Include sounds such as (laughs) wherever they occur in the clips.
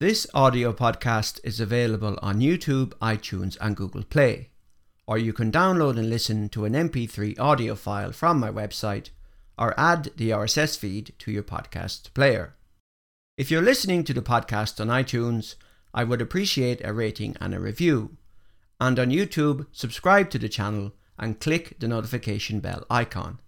This audio podcast is available on YouTube, iTunes, and Google Play, or you can download and listen to an MP3 audio file from my website or add the RSS feed to your podcast player. If you're listening to the podcast on iTunes, I would appreciate a rating and a review. And on YouTube, subscribe to the channel and click the notification bell icon.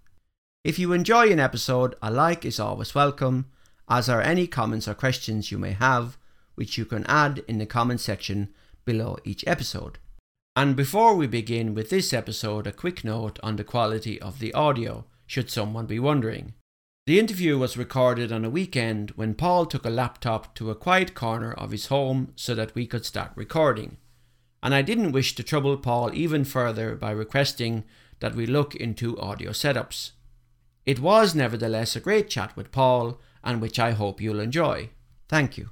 If you enjoy an episode, a like is always welcome, as are any comments or questions you may have which you can add in the comment section below each episode. And before we begin with this episode, a quick note on the quality of the audio, should someone be wondering. The interview was recorded on a weekend when Paul took a laptop to a quiet corner of his home so that we could start recording. And I didn't wish to trouble Paul even further by requesting that we look into audio setups. It was nevertheless a great chat with Paul, and which I hope you'll enjoy. Thank you.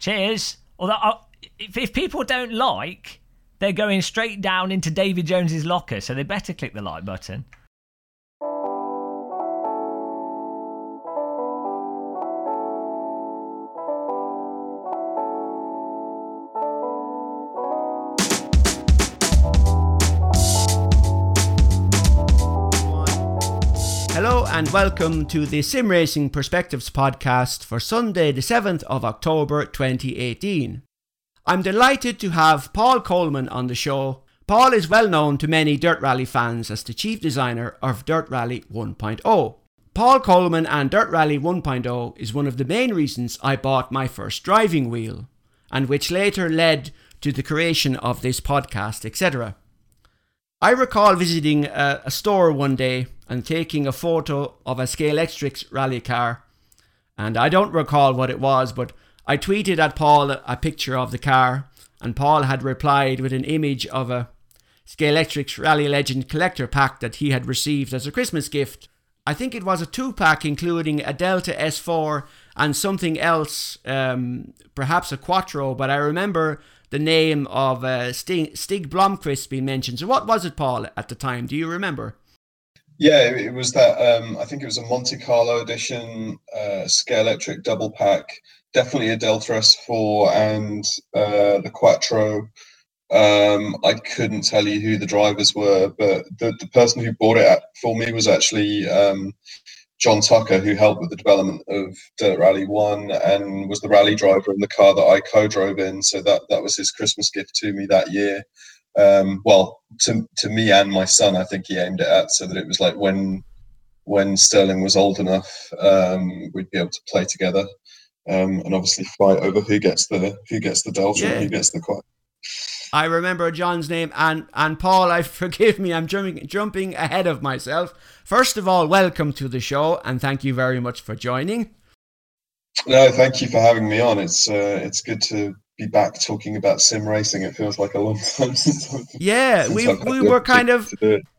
Cheers. Although, uh, if, if people don't like, they're going straight down into David Jones's locker, so they better click the like button. And welcome to the Sim Racing Perspectives podcast for Sunday, the 7th of October 2018. I'm delighted to have Paul Coleman on the show. Paul is well known to many Dirt Rally fans as the chief designer of Dirt Rally 1.0. Paul Coleman and Dirt Rally 1.0 is one of the main reasons I bought my first driving wheel, and which later led to the creation of this podcast, etc. I recall visiting a, a, store one day and taking a photo of a Scalextric rally car. And I don't recall what it was, but I tweeted at Paul a, picture of the car, and Paul had replied with an image of a Scalextric Rally Legend collector pack that he had received as a Christmas gift. I think it was a two pack including a Delta S4 and something else, um, perhaps a Quattro, but I remember the name of uh, Stig, Stig Blomqvist being mentioned. So, what was it, Paul, at the time? Do you remember? Yeah, it was that. Um, I think it was a Monte Carlo edition uh, Scalextric double pack. Definitely a Delta S4 and uh, the Quattro. Um, I couldn't tell you who the drivers were, but the, the person who bought it for me was actually um, John Tucker, who helped with the development of Dirt Rally One and was the rally driver in the car that I co-drove in. So that that was his Christmas gift to me that year. Um, well, to to me and my son, I think he aimed it at so that it was like when when Sterling was old enough, um, we'd be able to play together, um, and obviously fight over who gets the who gets the Delta yeah. and who gets the quad. I remember John's name and and Paul. I (laughs) forgive me. I'm jumping jumping ahead of myself. First of all, welcome to the show and thank you very much for joining. No, thank you for having me on. It's uh, it's good to be back talking about sim racing. It feels like a long (laughs) time since. I've, yeah, since we I've we were kind of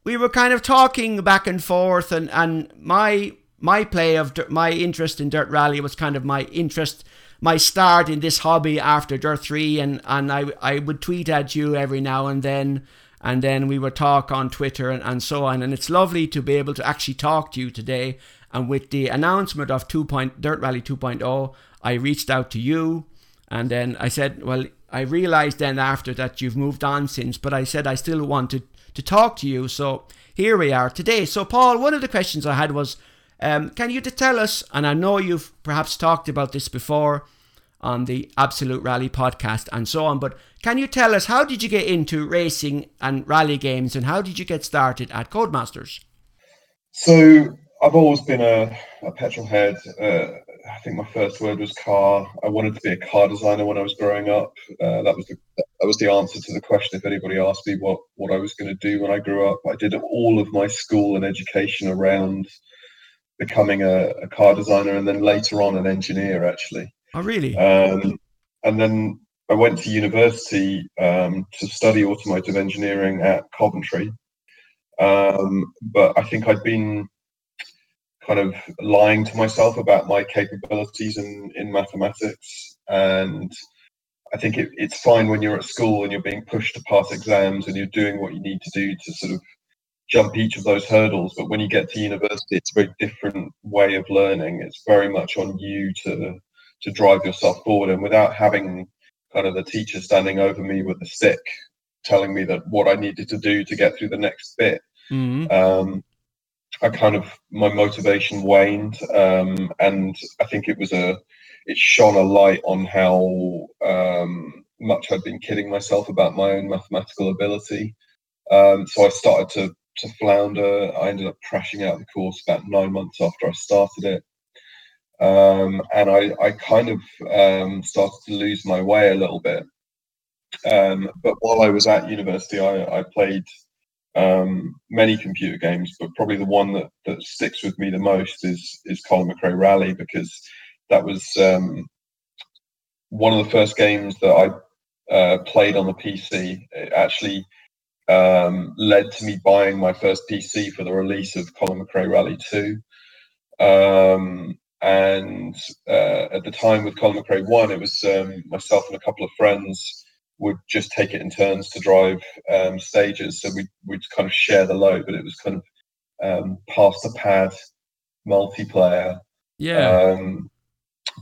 we were kind of talking back and forth, and and my my play of my interest in dirt rally was kind of my interest my start in this hobby after Dirt 3 and, and I, I would tweet at you every now and then and then we would talk on Twitter and, and so on and it's lovely to be able to actually talk to you today and with the announcement of 2. Point, Dirt Rally 2.0 I reached out to you and then I said well I realized then after that you've moved on since but I said I still wanted to talk to you so here we are today so Paul one of the questions I had was um, can you tell us, and I know you've perhaps talked about this before on the Absolute Rally podcast and so on, but can you tell us how did you get into racing and rally games and how did you get started at Codemasters? So I've always been a, a petrol head. Uh, I think my first word was car. I wanted to be a car designer when I was growing up. Uh, that was the that was the answer to the question. If anybody asked me what what I was going to do when I grew up, I did all of my school and education around becoming a, a, car designer and then later on an engineer actually. Oh, really? Um, and then I went to university um, to study automotive engineering at Coventry. Um, but I think I'd been kind of lying to myself about my capabilities in, in mathematics. And I think it, it's fine when you're at school and you're being pushed to pass exams and you're doing what you need to do to sort of jump each of those hurdles. But when you get to university, it's a very different way of learning. It's very much on you to to drive yourself forward, and without having kind of the teacher standing over me with a stick, telling me that what I needed to do to get through the next bit. Mm. Um, I kind of my motivation waned, um, and I think it was a it shone a light on how um, much I'd been kidding myself about my own mathematical ability. Um, so I started to to flounder. I ended up crashing out of the course about nine months after I started it. Um, and I, I kind of um, started to lose my way a little bit. Um, but while I was at university, I, I played um, many computer games, but probably the one that, that sticks with me the most is is Colin McRae Rally because that was um, one of the first games that I uh, played on the PC. It actually um, led to me buying my first PC for the release of Colin McRae Rally 2. Um, and uh, at the time with Colin McRae 1, it was um, myself and a couple of friends would just take it in turns to drive um, stages. So we, we'd kind of share the load, but it was kind of um, pass the pad multiplayer. Yeah. Um,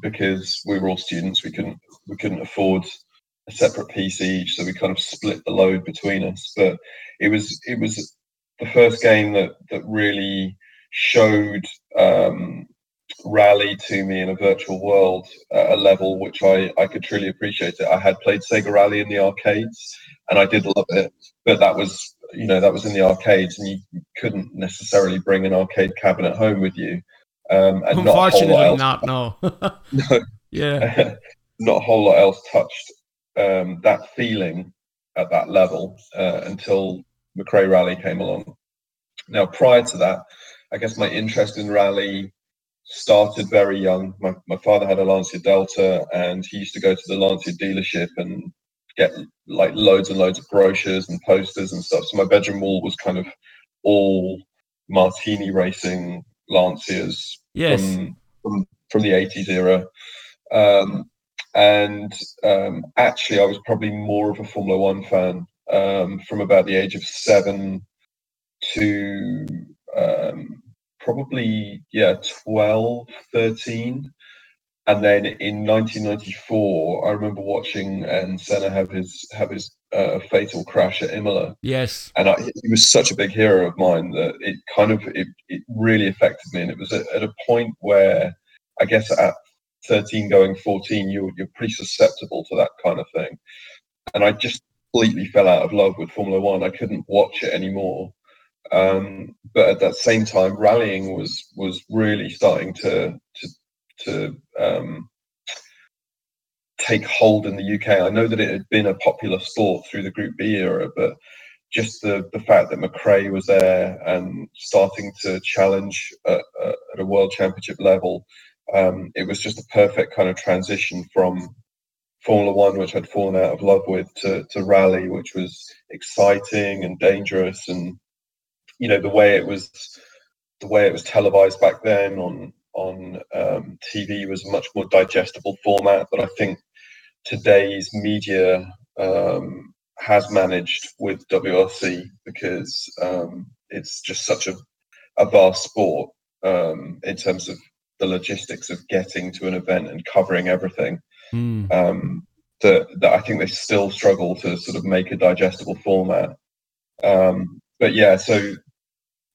because we were all students, we couldn't we couldn't afford a separate PC each, so we kind of split the load between us. But it was it was the first game that that really showed um, Rally to me in a virtual world at a level which I I could truly appreciate it. I had played Sega Rally in the arcades, and I did love it, but that was you know that was in the arcades, and you couldn't necessarily bring an arcade cabinet home with you. Um, and Unfortunately, not, not no. (laughs) (laughs) no, yeah. (laughs) not a whole lot else touched um, that feeling at that level uh, until McRae Rally came along. Now, prior to that, I guess my interest in rally started very young. My, my father had a Lancia Delta, and he used to go to the Lancia dealership and get like loads and loads of brochures and posters and stuff. So my bedroom wall was kind of all martini racing Lancias Yes. from, from from the 80s era. Um, and um, actually, I was probably more of a Formula One fan um, from about the age of seven to um, probably, yeah, 12, 13. And then in 1994, I remember watching and Senna have his have his uh, fatal crash at Imola, Yes. and I, he was such a big hero of mine that it kind of it, it really affected me. And it was at, at a point where i guess at 13 going 14 you're, you're pretty susceptible to that kind of thing. And i just completely fell out of love with formula one. I couldn't watch it anymore um, but at that same time rallying was was really starting to to to um, take hold in the UK. I know that it had been a popular sport through the Group B era, but just the, the fact that McRae was there and starting to challenge at, at a world championship level, um, it was just a perfect kind of transition from Formula One, which I'd fallen out of love with, to, to rally, which was exciting and dangerous, and you know the way it was, the way it was televised back then on on um, TV was a much more digestible format. But I think today's media um, has managed with WRC because um, it's just such a, a vast sport um, in terms of the logistics of getting to an event and covering everything. Mm. Um, that, that I think they still struggle to sort of make a digestible format. Um, but yeah, so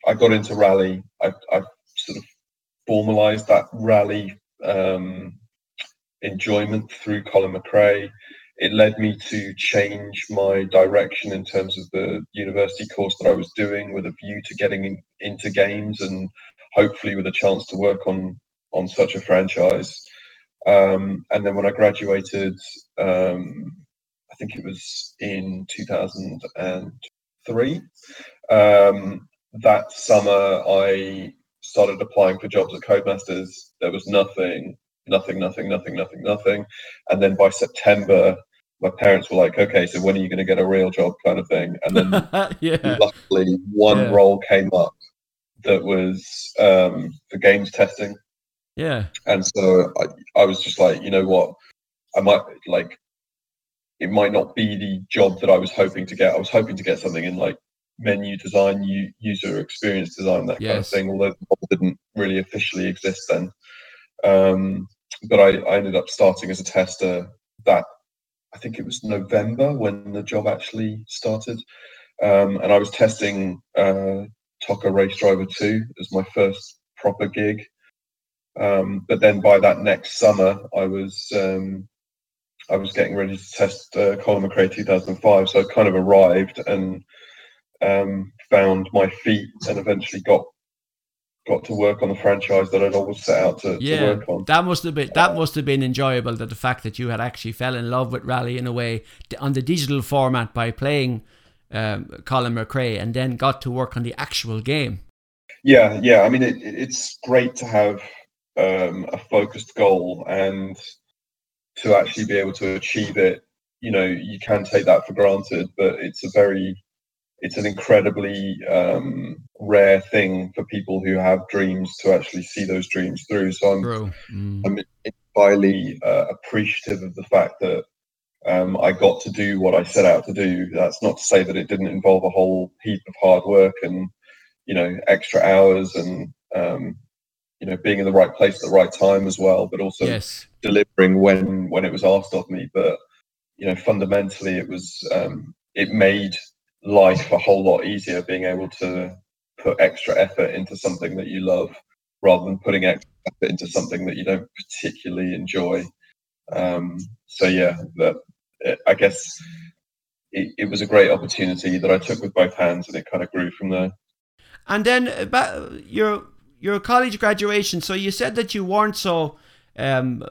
I got into rally. I, I sort of formalized that rally um, enjoyment through Colin McRae. It led me to change my direction in terms of the university course that I was doing with a view to getting in, into games and hopefully with a chance to work on on such a franchise. Um, and then when I graduated, um, I think it was in 2003, um, that summer I started applying for jobs at Codemasters. There was nothing, nothing, nothing, nothing, nothing, nothing. And then by September, my parents were like, okay, so when are you going to get a real job kind of thing? And then (laughs) yeah. luckily, one Yeah. role came up that was um, for games testing. Yeah. And so I, I was just like, you know what? I might like, it might not be the job that I was hoping to get. I was hoping to get something in like menu design, u- user experience design, that kind of thing, although the didn't really officially exist then. Um, but I, I ended up starting as a tester that I think it was November when the job actually started. Um, and I was testing uh, TOCA Race Driver 2 as my first proper gig. Um, but then by that next summer, I was um, I was getting ready to test uh, Colin McRae 2005. So I kind of arrived and um, found my feet and eventually got got to work on the franchise that I'd always set out to, yeah, to work on. That must have been that must have been enjoyable. That the fact that you had actually fell in love with rally in a way on the digital format by playing um, Colin McRae and then got to work on the actual game. Yeah, yeah. I mean, it, it's great to have um, a focused goal and to actually be able to achieve it. You know, you can take that for granted, but it's a very it's an incredibly um, rare thing for people who have dreams to actually see those dreams through. So I'm, mm. I'm entirely uh, appreciative of the fact that um, I got to do what I set out to do. That's not to say that it didn't involve a whole heap of hard work and you know extra hours and um, you know being in the right place at the right time as well, but also yes. delivering when when it was asked of me. But you know fundamentally, it was um, it made life a whole lot easier being able to put extra effort into something that you love rather than putting effort into something that you don't particularly enjoy. Um, so yeah, that I guess it, it, was a great opportunity that I took with both hands, and it kind of grew from there. And then about your your college graduation. So you said that you weren't so um,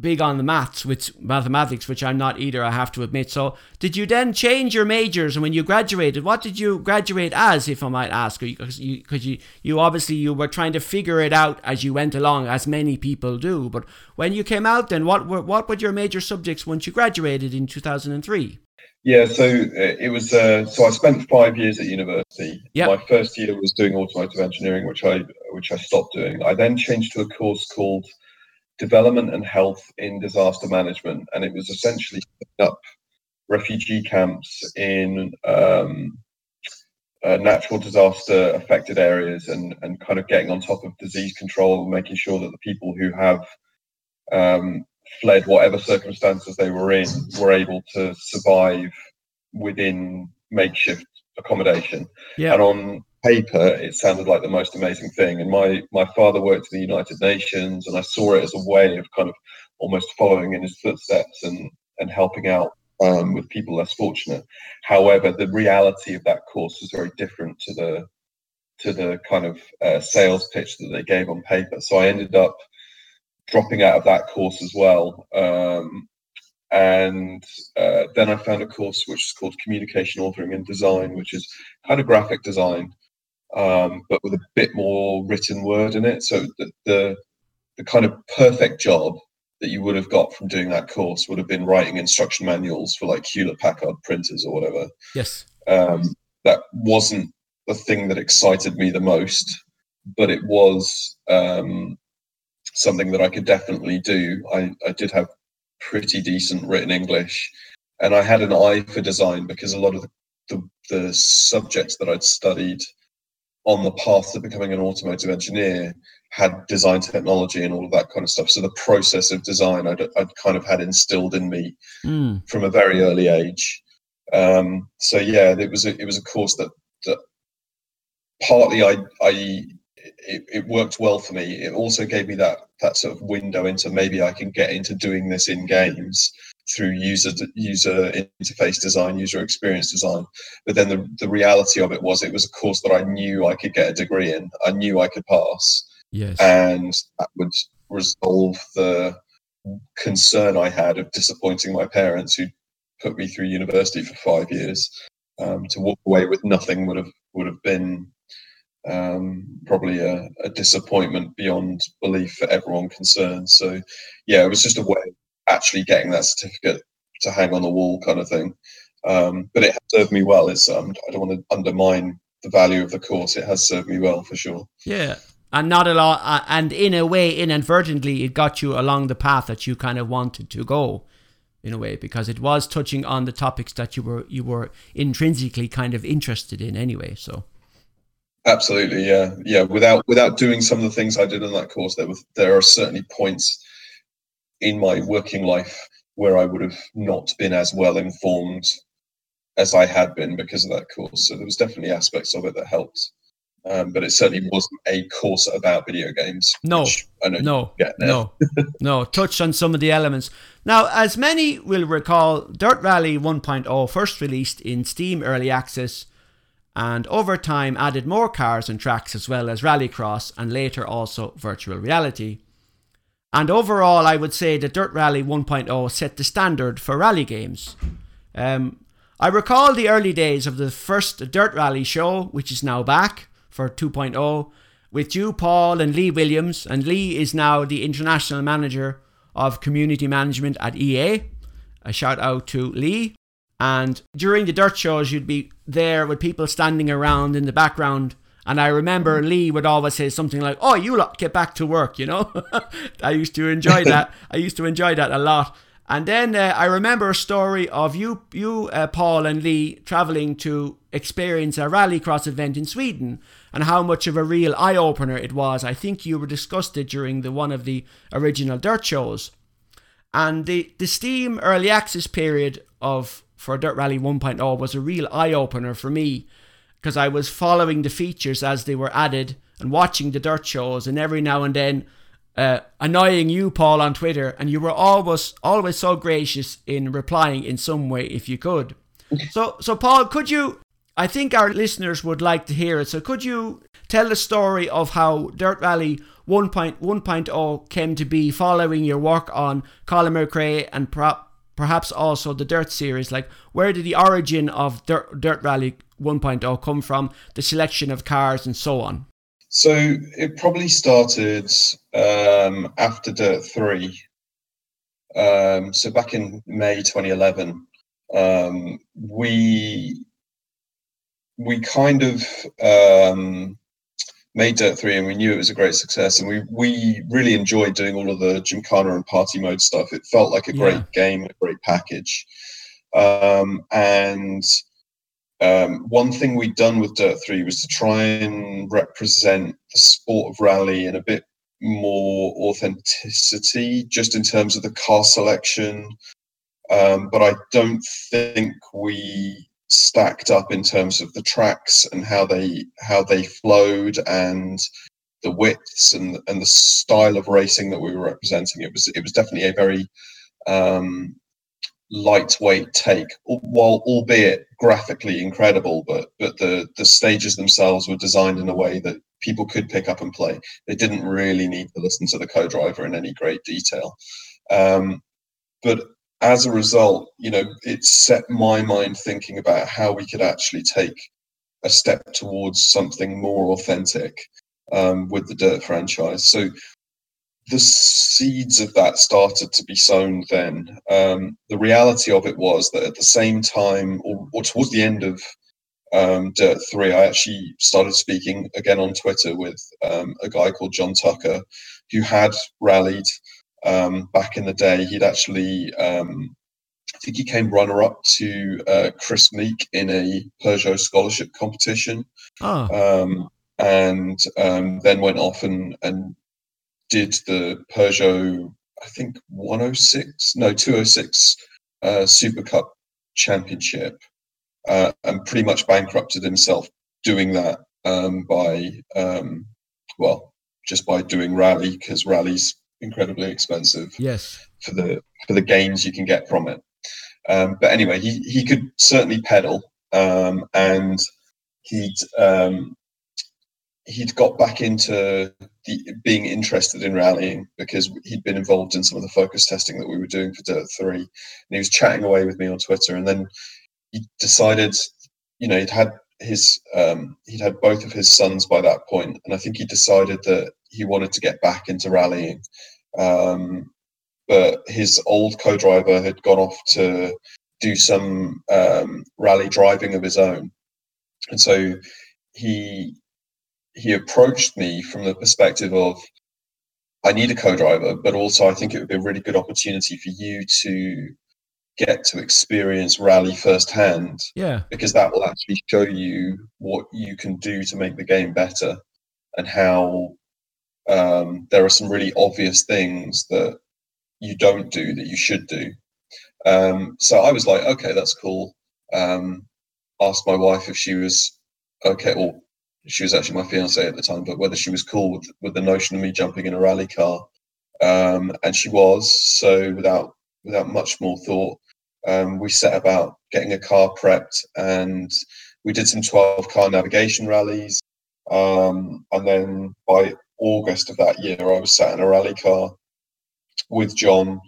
big on the maths, which mathematics, which I'm not either. I have to admit. So, did you then change your majors? And when you graduated, what did you graduate as, if I might ask? Because you, because you, you obviously you were trying to figure it out as you went along, as many people do. But when you came out, then what were what were your major subjects once you graduated in 2003? Yeah, so uh, it was. Uh, so I spent five years at university. Yep. My first year was doing automotive engineering, which I which I stopped doing. I then changed to a course called development and health in disaster management, and it was essentially up refugee camps in um, uh, natural disaster affected areas and and kind of getting on top of disease control, and making sure that the people who have um, fled whatever circumstances they were in were able to survive within makeshift accommodation. Yeah. And on paper, it sounded like the most amazing thing. And my my father worked in the United Nations, and I saw it as a way of kind of almost following in his footsteps and and helping out um, with people less fortunate. However, the reality of that course was very different to the to the kind of uh, sales pitch that they gave on paper. So I ended up dropping out of that course as well. Um, and uh, then I found a course which is called Communication Authoring and Design, which is kind of graphic design, um, but with a bit more written word in it. So the, the, the kind of perfect job that you would have got from doing that course would have been writing instruction manuals for like Hewlett Packard printers or whatever. Yes. Um, that wasn't the thing that excited me the most, but it was um, something that I could definitely do. I, I did have pretty decent written English, and I had an eye for design because a lot of the, the, the subjects that I'd studied on the path to becoming an automotive engineer had design technology and all of that kind of stuff. So the process of design I'd, I'd kind of had instilled in me mm. from a very early age. Um, so yeah, it was a, it was a course that that partly I I it, it worked well for me. It also gave me that that sort of window into maybe I can get into doing this in games through user user interface design, user experience design. But then the, the reality of it was it was a course that I knew I could get a degree in. I knew I could pass. Yes. And that would resolve the concern I had of disappointing my parents who put me through university for five years. Um, to walk away with nothing would have would have been um, probably a, a, disappointment beyond belief for everyone concerned. So, yeah, it was just a way of actually getting that certificate to hang on the wall, kind of thing. Um, but it has served me well. It's um, I don't want to undermine the value of the course. It has served me well for sure. Yeah, and not a lot, uh, and in a way, inadvertently, it got you along the path that you kind of wanted to go in a way because it was touching on the topics that you were you were intrinsically kind of interested in anyway so Absolutely, yeah, yeah. Without without doing some of the things I did in that course, there were there are certainly points in my working life where I would have not been as well informed as I had been because of that course. So there was definitely aspects of it that helped. Um, but it certainly wasn't a course about video games. No, no, no, no. Touched on some of the elements. Now, as many will recall, Dirt Rally 1.0 first released in Steam Early Access and over time added more cars and tracks as well as Rallycross and later also virtual reality. And overall, I would say that Dirt Rally 1.0 set the standard for rally games. Um, I recall the early days of the first Dirt Rally show, which is now back for 2.0, with you, Paul, and Lee Williams. And Lee is now the international manager of community management at EA. A shout out to Lee. And during the dirt shows, you'd be there with people standing around in the background. And I remember Lee would always say something like, "Oh, you lot get back to work," you know. (laughs) I used to enjoy (laughs) that. I used to enjoy that a lot. And then uh, I remember a story of you, you, uh, Paul, and Lee traveling to experience a rallycross event in Sweden, and how much of a real eye opener it was. I think you were discussed it during the one of the original dirt shows, and the the Steam early access period of for Dirt Rally 1.0 was a real eye opener for me because I was following the features as they were added and watching the dirt shows, and every now and then uh, annoying you, Paul, on Twitter, and you were always always so gracious in replying in some way if you could. (laughs) So, so Paul, could you? I think our listeners would like to hear it. So, could you tell the story of how Dirt Rally 1.1.0 came to be, following your work on Colin McRae and perhaps also the Dirt series? Like, where did the origin of Dirt, Dirt Rally 1.0 come from? The selection of cars and so on. So it probably started um, after Dirt 3. Um, so back in May 2011, um, we we kind of um, made Dirt 3 and we knew it was a great success. And we, we really enjoyed doing all of the Gymkhana and party mode stuff. It felt like a great yeah. game, a great package. Um, and um, one thing we'd done with Dirt 3 was to try and represent the sport of rally in a bit more authenticity, just in terms of the car selection. Um, but I don't think we stacked up in terms of the tracks and how they how they flowed and the widths and and the style of racing that we were representing. It was it was definitely a very um, lightweight take, while albeit graphically incredible, but but the the stages themselves were designed in a way that people could pick up and play. They didn't really need to listen to the co-driver in any great detail. Um, but as a result, you know, it set my mind thinking about how we could actually take a step towards something more authentic um, with the Dirt franchise. So the seeds of that started to be sown then. Um, the reality of it was that at the same time, or, or towards the end of um, Dirt 3, I actually started speaking again on Twitter with um, a guy called John Tucker, who had rallied um, back in the day. He'd actually, um, I think he came runner up to uh, Chris Meek in a Peugeot scholarship competition. Oh. and then went off and, and did the Peugeot, I think 106, no 206 uh, Super Cup Championship, uh, and pretty much bankrupted himself doing that um, by, um, well, just by doing rally because rally's incredibly expensive. Yes. For the for the gains you can get from it. Um, but anyway, he he could certainly pedal, um, and he'd um, he'd got back into the, being interested in rallying because he'd been involved in some of the focus testing that we were doing for Dirt 3. And he was chatting away with me on Twitter. And then he decided, you know, he'd had his, um, he'd had both of his sons by that point, And I think he decided that he wanted to get back into rallying. Um, but his old co driver had gone off to do some um, rally driving of his own. And so he he approached me from the perspective of I need a co-driver, but also I think it would be a really good opportunity for you to get to experience rally firsthand. Yeah. Because that will actually show you what you can do to make the game better and how um, there are some really obvious things that you don't do that you should do. Um, so I was like, okay, that's cool. Um, asked my wife if she was okay, or she was actually my fiance at the time, but whether she was cool with, with the notion of me jumping in a rally car. Um, and she was. So without without much more thought, um, we set about getting a car prepped, and we did some 12 car navigation rallies. Um, and then by August of that year, I was sat in a rally car with John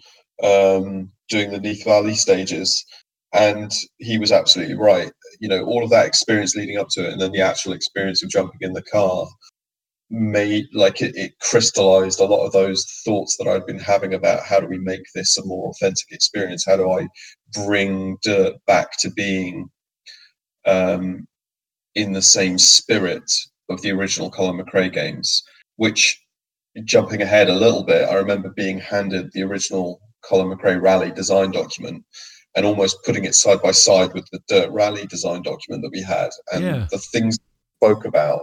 um, doing the Neath Valley stages. And he was absolutely right. You know, all of that experience leading up to it, and then the actual experience of jumping in the car made like it, it crystallized a lot of those thoughts that I'd been having about how do we make this a more authentic experience? How do I bring dirt back to being um, in the same spirit of the original Colin McRae games? Which, jumping ahead a little bit, I remember being handed the original Colin McRae rally design document and almost putting it side by side with the dirt rally design document that we had and yeah. the things spoke about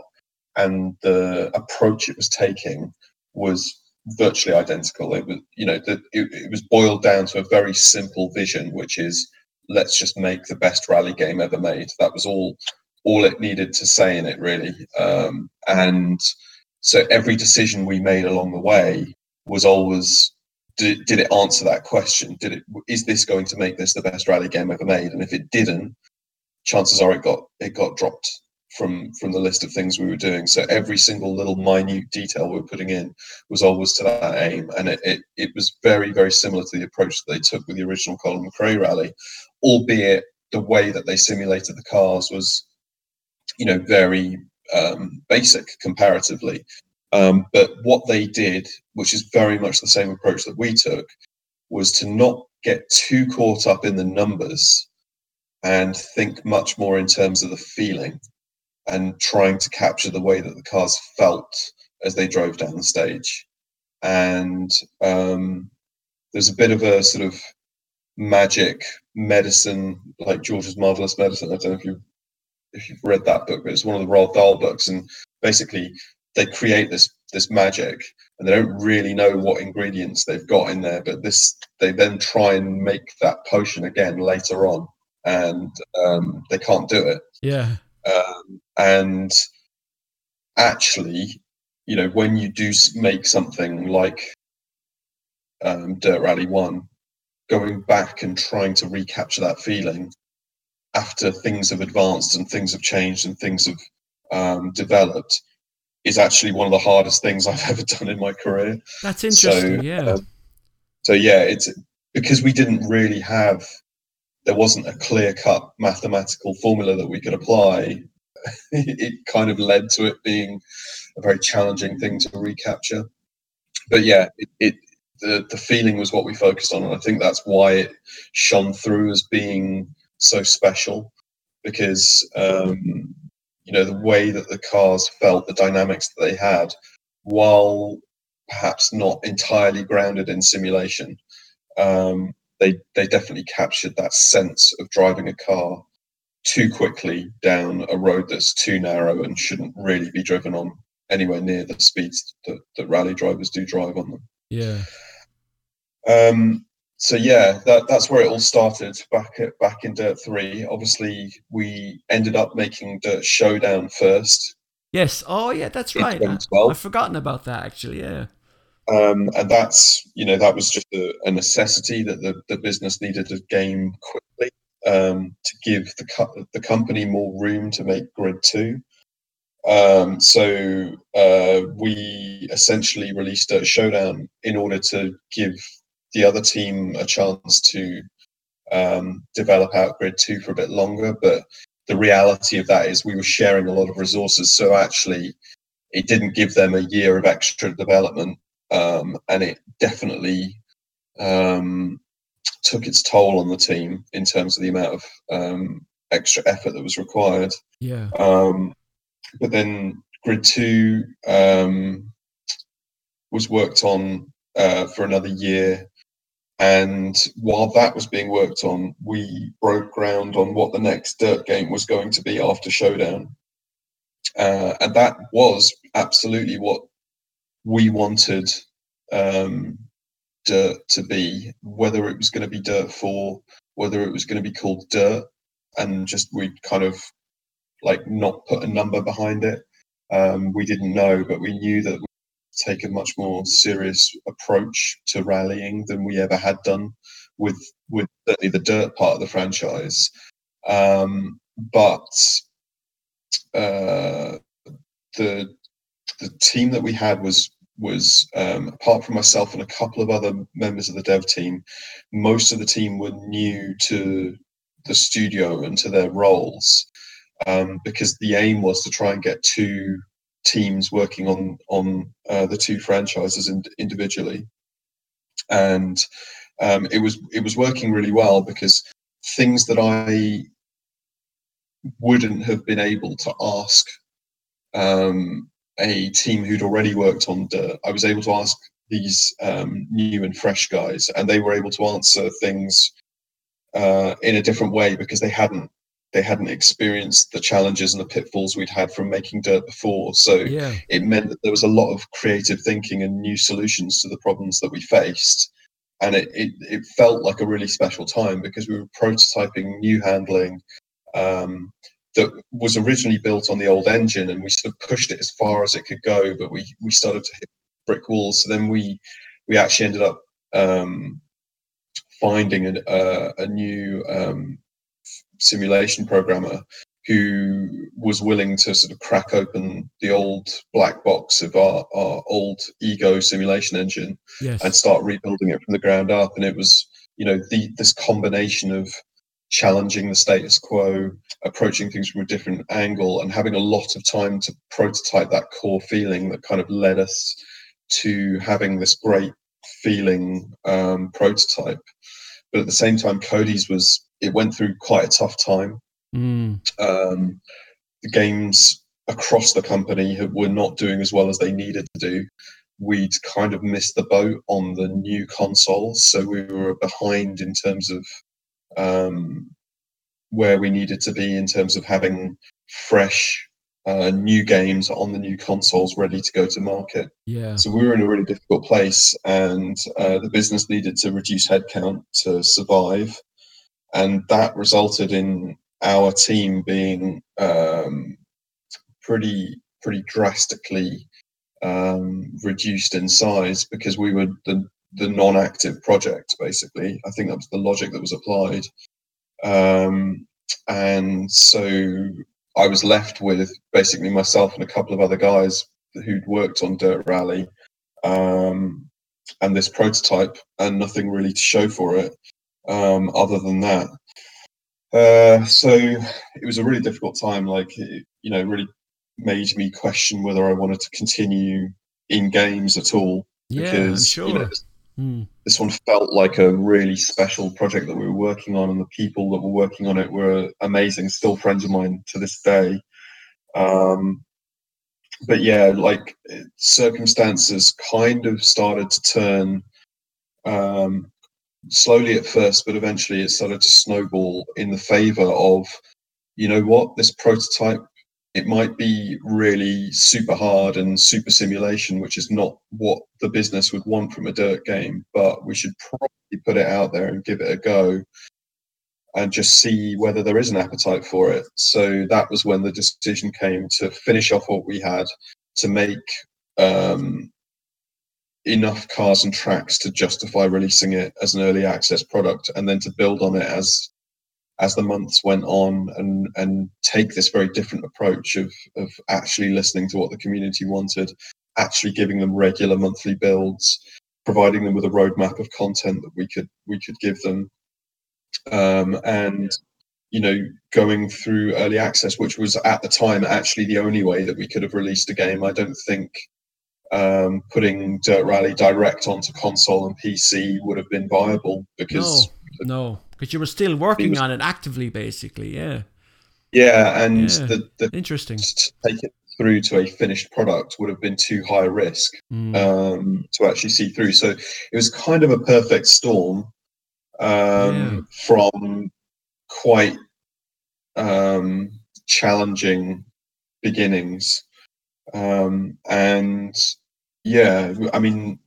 and the approach it was taking was virtually identical. It was, you know, the, it, it, was boiled down to a very simple vision, which is let's just make the best rally game ever made. That was all all it needed to say in it, really. Um, and so every decision we made along the way was always did, did it answer that question? Did it is this going to make this the best rally game ever made? And if it didn't, chances are it got it got dropped from from the list of things we were doing. So every single little minute detail we were putting in was always to that aim, and it it, it was very very similar to the approach that they took with the original Colin McRae rally, albeit the way that they simulated the cars was, you know, very um, basic comparatively. Um, but what they did, which is very much the same approach that we took, was to not get too caught up in the numbers and think much more in terms of the feeling and trying to capture the way that the cars felt as they drove down the stage. And um, there's a bit of a sort of magic medicine, like George's Marvelous Medicine. I don't know if you if you've read that book, but it's one of the Roald Dahl books, and basically they create this this magic, and they don't really know what ingredients they've got in there, but this they then try and make that potion again later on, and um, they can't do it. Yeah. Um, and actually, you know, when you do make something like um, Dirt Rally One, going back and trying to recapture that feeling after things have advanced and things have changed and things have um, developed is actually one of the hardest things I've (laughs) ever done in my career. That's interesting. So, yeah. Um, so yeah, it's because we didn't really have there wasn't a clear cut mathematical formula that we could apply (laughs) it kind of led to it being a very challenging thing to recapture. But yeah, it, it the the feeling was what we focused on, and I think that's why it shone through as being so special because um, you know the way that the cars felt, the dynamics that they had, while perhaps not entirely grounded in simulation, um, they they definitely captured that sense of driving a car too quickly down a road that's too narrow and shouldn't really be driven on anywhere near the speeds that, that rally drivers do drive on them. Yeah. Um, so yeah, that, that's where it all started back at, back in Dirt Three. Obviously, we ended up making Dirt Showdown first. Yes. Oh yeah, that's right. I, I've forgotten about that actually. Yeah. Um, and that's you know that was just a, a necessity that the, the business needed a game quickly um, to give the, co- the company more room to make Grid 2. Um, so uh, we essentially released a showdown in order to give the other team a chance to um, develop out Grid 2 for a bit longer. But the reality of that is we were sharing a lot of resources. So actually, it didn't give them a year of extra development. Um, and it definitely um, took its toll on the team in terms of the amount of um, extra effort that was required. Yeah. Um, but then Grid Two um, was worked on uh, for another year, and while that was being worked on, we broke ground on what the next Dirt game was going to be after Showdown, uh, and that was absolutely what we wanted um, Dirt to be, whether it was going to be Dirt 4, whether it was going to be called Dirt, and just we'd kind of like not put a number behind it. Um, we didn't know, but we knew that take a much more serious approach to rallying than we ever had done with with certainly the dirt part of the franchise. Um, but uh, the the team that we had was was um, apart from myself and a couple of other members of the dev team, most of the team were new to the studio and to their roles um, because the aim was to try and get two teams working on on uh, the two franchises in, individually, and um, it was it was working really well because things that I wouldn't have been able to ask um, a team who'd already worked on Dirt. I was able to ask these um, new and fresh guys, and they were able to answer things uh, in a different way because they hadn't they hadn't experienced the challenges and the pitfalls we'd had from making dirt before. So Yeah. it meant that there was a lot of creative thinking and new solutions to the problems that we faced. And it, it, it felt like a really special time because we were prototyping new handling um, that was originally built on the old engine and we sort of pushed it as far as it could go, but we, we started to hit brick walls. So then we, we actually ended up um, finding a, a, a new um, simulation programmer who was willing to sort of crack open the old black box of our, our old ego simulation engine Yes. and start rebuilding it from the ground up. And it was, you know, the this combination of challenging the status quo, approaching things from a different angle, and having a lot of time to prototype that core feeling that kind of led us to having this great feeling um, prototype. But at the same time, Codies was it went through quite a tough time Mm. um, the games across the company were not doing as well as they needed to do. We'd kind of missed the boat on the new consoles, so we were behind in terms of um, where we needed to be in terms of having fresh uh, new games on the new consoles ready to go to market. Yeah. So we were in a really difficult place, and uh, the business needed to reduce headcount to survive, and that resulted in our team being um, pretty pretty drastically um, reduced in size because we were the the non-active project basically. I think that was the logic that was applied, um, and so I was left with basically myself and a couple of other guys who'd worked on Dirt Rally um, and this prototype, and nothing really to show for it um, other than that. Uh, so it was a really difficult time. Like it, you know, really made me question whether I wanted to continue in games at all Yeah, because you know, this, Mm. this one felt like a really special project that we were working on, and the people that were working on it were amazing. Still friends of mine to this day. Um, but yeah, like circumstances kind of started to turn um, slowly at first, but eventually it started to snowball in the favor of, you know what, this prototype, it might be really super hard and super simulation, which is not what the business would want from a dirt game, but we should probably put it out there and give it a go and just see whether there is an appetite for it. So that was when the decision came to finish off what we had, to make um, enough cars and tracks to justify releasing it as an early access product, and then to build on it as as the months went on and and take this very different approach of of actually listening to what the community wanted, actually giving them regular monthly builds, providing them with a roadmap of content that we could we could give them, um, and you know going through early access, which was at the time actually the only way that we could have released a game. I don't think um, putting Dirt Rally direct onto console and PC would have been viable because No, no, because you were still working was- on it actively, basically. Yeah. yeah, and Yeah. the the Interesting. to take it through to a finished product would have been too high risk Mm. um, to actually see through. So it was kind of a perfect storm um, Yeah. from quite um, challenging beginnings. Um, and yeah, I mean,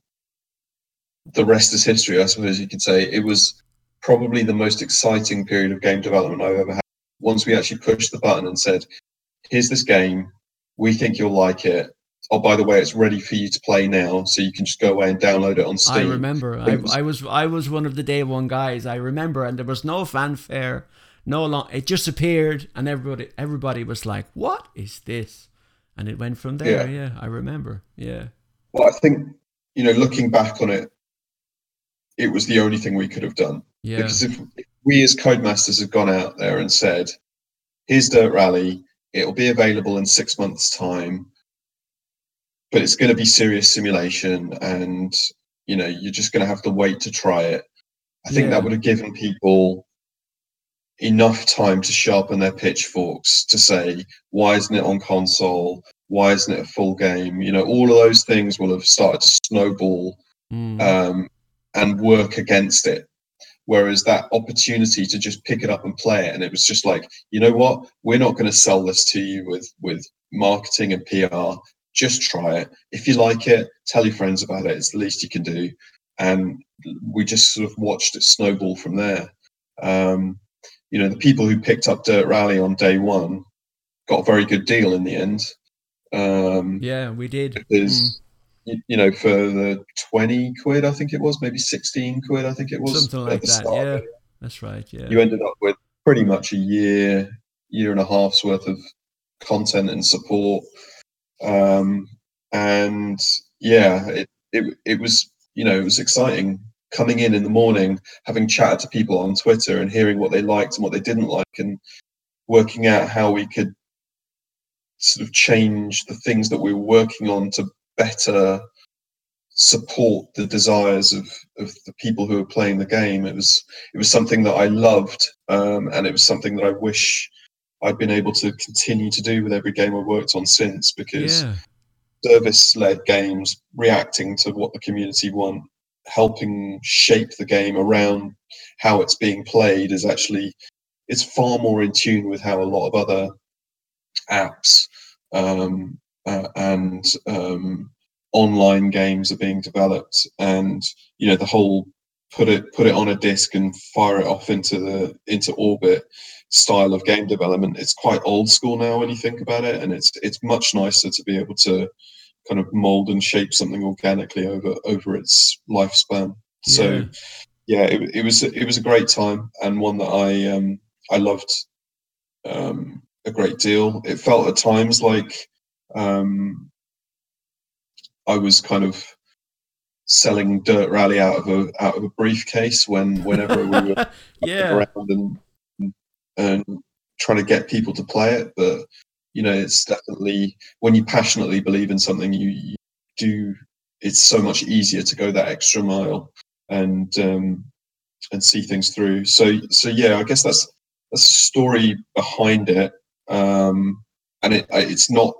the rest is history, I suppose you could say. It was probably the most exciting period of game development I've ever had. Once we actually pushed the button and said, "Here's this game. We think you'll like it. Oh, by the way, it's ready for you to play now, so you can just go away and download it on Steam." I remember. I, I was I was one of the day one guys. I remember, and there was no fanfare, no long. It just appeared, and everybody everybody was like, "What is this?" And it went from there. Yeah, yeah I remember. Yeah. Well, I think you know, looking back on it, it was the only thing we could have done. Yeah. Because if, if we as Codemasters had gone out there and said, "Here's Dirt Rally. It'll be available in six months' time." but it's going to be serious simulation and you know you're just going to have to wait to try it i think Yeah. that would have given people enough time to sharpen their pitchforks to say why isn't it on console why isn't it a full game you know all of those things will have started to snowball Mm. um, and work against it. Whereas that opportunity to just pick it up and play it, and it was just like, you know what, we're not going to sell this to you with with marketing and PR. Just try it. If you like it, tell your friends about it. It's the least you can do. And we just sort of watched it snowball from there. Um, you know, the people who picked up Dirt Rally on day one got a very good deal in the end. Um, yeah, we did. because Mm. you, know for the 20 quid i think it was maybe 16 quid i think it was Something like that. Yeah, that's right. Yeah. you ended up with pretty much a year year and a half's worth of content and support um and yeah it, it it was you know it was exciting coming in in the morning having chatted to people on twitter and hearing what they liked and what they didn't like and working out how we could sort of change the things that we were working on to better support the desires of, of the people who were playing the game. It was it was something that I loved, um, and it was something that I wish I'd been able to continue to do with every game I worked on since. Because yeah. service-led games, reacting to what the community want, helping shape the game around how it's being played is actually it's far more in tune with how a lot of other apps um, uh, and um, online games are being developed, and you know the whole put it put it on a disk and fire it off into the into orbit style of game development. It's quite old school now when you think about it, and it's it's much nicer to be able to kind of mold and shape something organically over over its lifespan. So Yeah. yeah, it, it was it was a great time and one that I um I loved um a great deal. It felt at times like um I was kind of selling dirt rally out of a out of a briefcase when whenever we were (laughs) yeah. around and and trying to get people to play it. But you know, it's definitely when you passionately believe in something, you, you do. It's so much easier to go that extra mile and um, and see things through. So so yeah, I guess that's that's the story behind it. Um, and it it's not.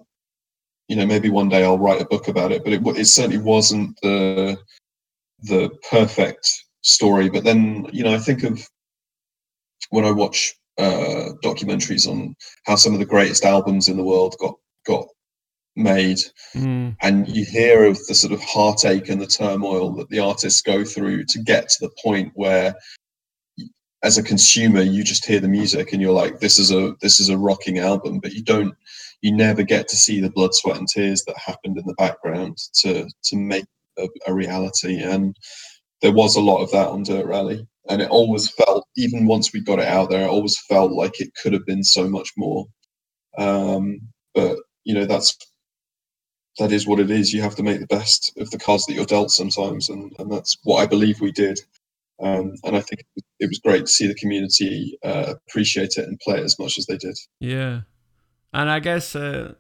You know, maybe one day I'll write a book about it, but it, it certainly wasn't the the perfect story. But then, you know, I think of when I watch uh, documentaries on how some of the greatest albums in the world got got made, Mm. and you hear of the sort of heartache and the turmoil that the artists go through to get to the point where as a consumer you just hear the music and you're like this is a this is a rocking album but you don't you never get to see the blood sweat and tears that happened in the background to to make a, a reality. And there was a lot of that on dirt rally and it always felt even once we got it out there it always felt like it could have been so much more um but you know that's that is what it is. You have to make the best of the cards that you're dealt sometimes, and, and that's what I believe we did. Um, and I think it was great to see the community uh, appreciate it and play it as much as they did. Yeah, and I guess uh,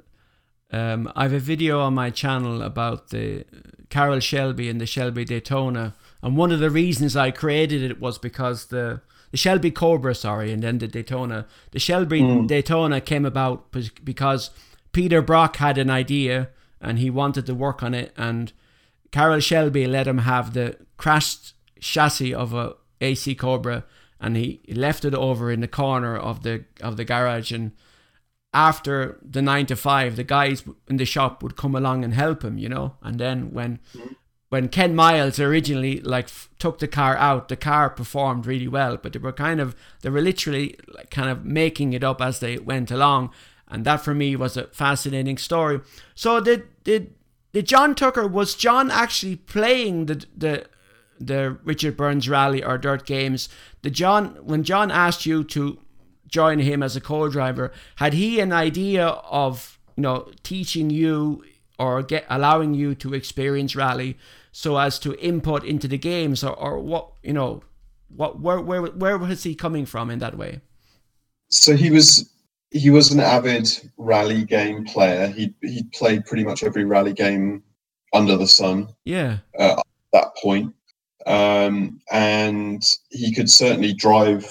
um, I have a video on my channel about the Carroll Shelby and the Shelby Daytona, and one of the reasons I created it was because the the Shelby Cobra, sorry, and then the Daytona. The Shelby Mm. Daytona came about because Peter Brock had an idea and he wanted to work on it, and Carroll Shelby let him have the crashed chassis of a AC Cobra, and he left it over in the corner of the of the garage. And after the nine to five, the guys in the shop would come along and help him, you know. And then when when Ken Miles originally like f- took the car out, the car performed really well, but they were kind of they were literally like, kind of making it up as they went along, and that for me was a fascinating story. So did did did John Tucker was John actually playing the the the Richard Burns Rally or Dirt Games? The John when John asked you to join him as a co-driver, had he an idea of you know teaching you or get allowing you to experience rally so as to input into the games or, or what you know what where where where was he coming from in that way? So he was he was an avid rally game player. He he played pretty much every rally game under the sun yeah. uh, at that point. Um, and he could certainly drive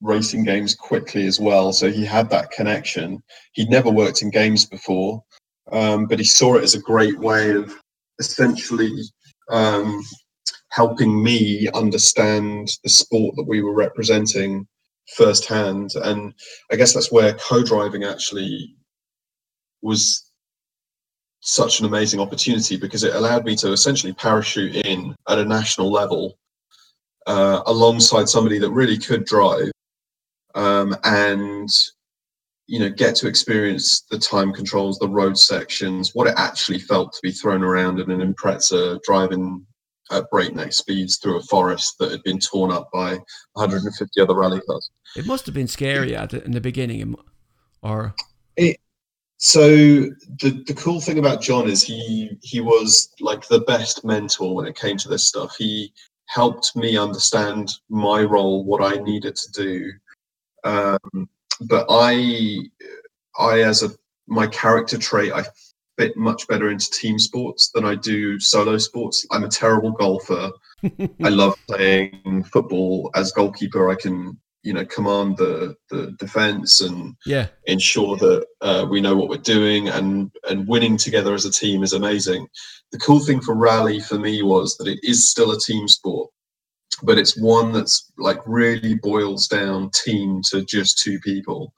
racing games quickly as well. So he had that connection. He'd never worked in games before um, but he saw it as a great way of essentially um, helping me understand the sport that we were representing firsthand. And I guess that's where co-driving actually was such an amazing opportunity because it allowed me to essentially parachute in at a national level uh, alongside somebody that really could drive um, and you know get to experience the time controls the road sections what it actually felt to be thrown around in an impreza driving at breakneck speeds through a forest that had been torn up by 150 other rally cars. It must have been scary at the, in the beginning or? It, so the the cool thing about john is he he was like the best mentor when it came to this stuff. He helped me understand my role what i needed to do um, but I, I as a my character trait, I fit much better into team sports than I do solo sports. I'm a terrible golfer. (laughs) I love playing football as goalkeeper. I can you know command the the defense and yeah ensure that uh, we know what we're doing and and winning together as a team is amazing the cool thing for rally for me was that it is still a team sport but it's one that's like really boils down team to just two people.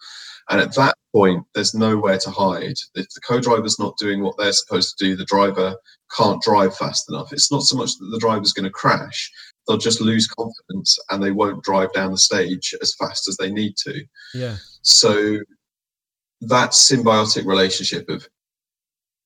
And at that point, there's nowhere to hide. If the co-driver's not doing what they're supposed to do, the driver can't drive fast enough. It's not so much that the driver's going to crash; they'll just lose confidence and they won't drive down the stage as fast as they need to. Yeah. So that symbiotic relationship of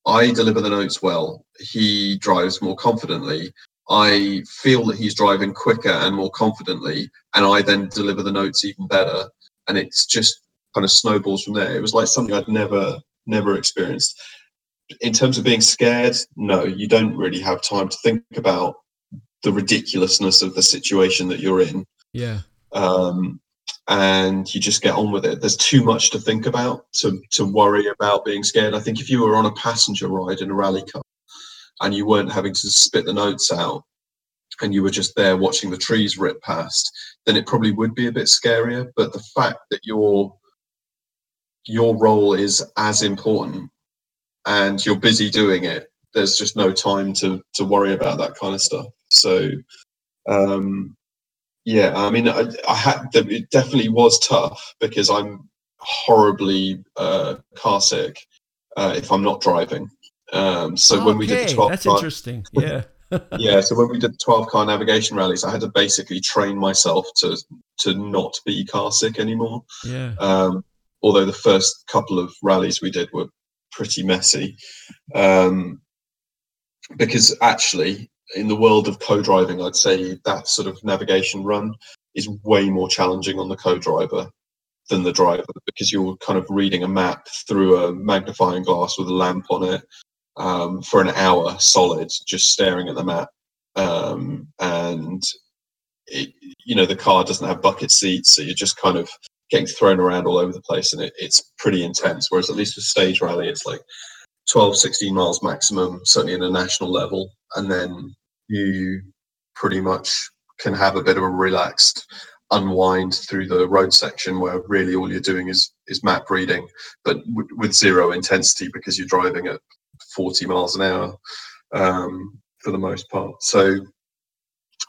I deliver the notes well, he drives more confidently, I feel that he's driving quicker and more confidently, and I then deliver the notes even better. And it's just kind of snowballs from there. It was like something I'd never, never experienced. In terms of being scared, no, you don't really have time to think about the ridiculousness of the situation that you're in. Yeah. Um, and you just get on with it. There's too much to think about to to worry about being scared. I think if you were on a passenger ride in a rally car, and you weren't having to spit the notes out and you were just there watching the trees rip past, then it probably would be a bit scarier. But the fact that your your role is as important and you're busy doing it, there's just no time to to worry about that kind of stuff. So um yeah, I mean I, I had it definitely was tough because I'm horribly uh car sick uh, if I'm not driving. Um, so okay, when we did the 12 that's car, interesting. (laughs) Yeah. (laughs) yeah, so when we did the 12 car navigation rallies, I had to basically train myself to to not be car sick anymore. Yeah. Um, although the first couple of rallies we did were pretty messy, um, because actually in the world of co-driving, I'd say that sort of navigation run is way more challenging on the co-driver than the driver because you're kind of reading a map through a magnifying glass with a lamp on it um, for an hour solid, just staring at the map. Um, and it, you know the car doesn't have bucket seats, so you're just kind of getting thrown around all over the place, and it, it's pretty intense. Whereas at least with stage rally, it's like 12, 16 miles maximum, certainly in a national level, and then you pretty much can have a bit of a relaxed unwind through the road section where really all you're doing is is map reading but w- with zero intensity because you're driving at 40 miles an hour um, for the most part. So,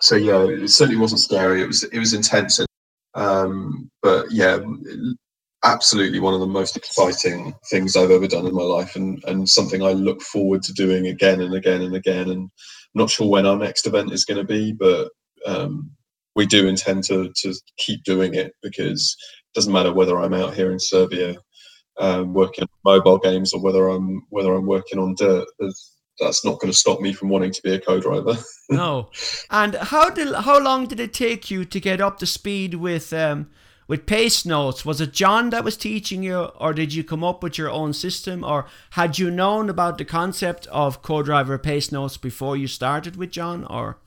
so yeah, it certainly wasn't scary. It was it was intense, um, but yeah, absolutely one of the most exciting things I've ever done in my life, and and something I look forward to doing again and again and again. And I'm not sure when our next event is going to be, but um, we do intend to to keep doing it because it doesn't matter whether I'm out here in Serbia um, working on mobile games or whether I'm whether I'm working on dirt. That's not going to stop me from wanting to be a co-driver. (laughs) no. And how did how long did it take you to get up to speed with um, with pace notes? Was it John that was teaching you, or did you come up with your own system, or had you known about the concept of co-driver pace notes before you started with John, or?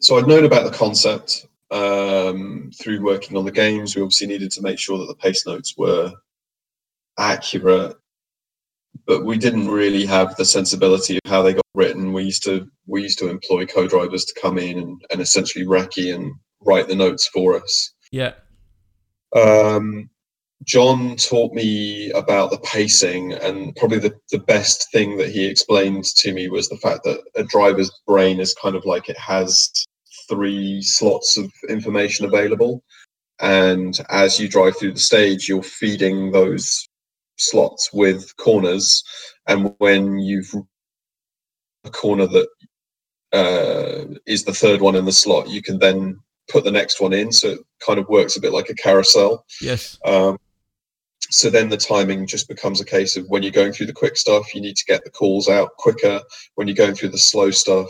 So I'd known about the concept um, through working on the games. We obviously needed to make sure that the pace notes were accurate, but we didn't really have the sensibility of how they got written. We used to we used to employ co-drivers to come in and, and essentially recce and write the notes for us. Yeah. Um, John taught me about the pacing, and probably the, the best thing that he explained to me was the fact that a driver's brain is kind of like it has three slots of information available. And as you drive through the stage, you're feeding those slots with corners. And when you've a corner that uh, is the third one in the slot, you can then put the next one in. So it kind of works a bit like a carousel. Yes. Um, so then the timing just becomes a case of when you're going through the quick stuff, you need to get the calls out quicker. When you're going through the slow stuff,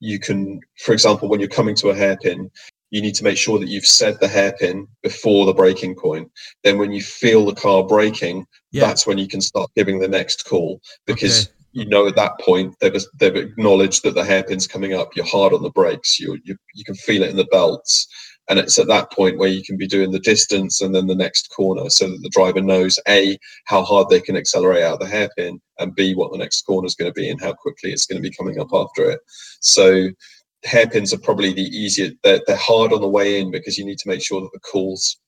you can, for example, when you're coming to a hairpin, you need to make sure that you've said the hairpin before the braking point. Then when you feel the car braking, yeah. that's when you can start giving the next call because okay. you know at that point they've they've acknowledged that the hairpin's coming up. You're hard on the brakes. You you you can feel it in the belts. And it's at that point where you can be doing the distance and then the next corner so that the driver knows A, how hard they can accelerate out the hairpin, and B, what the next corner is going to be and how quickly it's going to be coming up after it. So hairpins are probably the easier, they're, they're hard on the way in because you need to make sure that the call's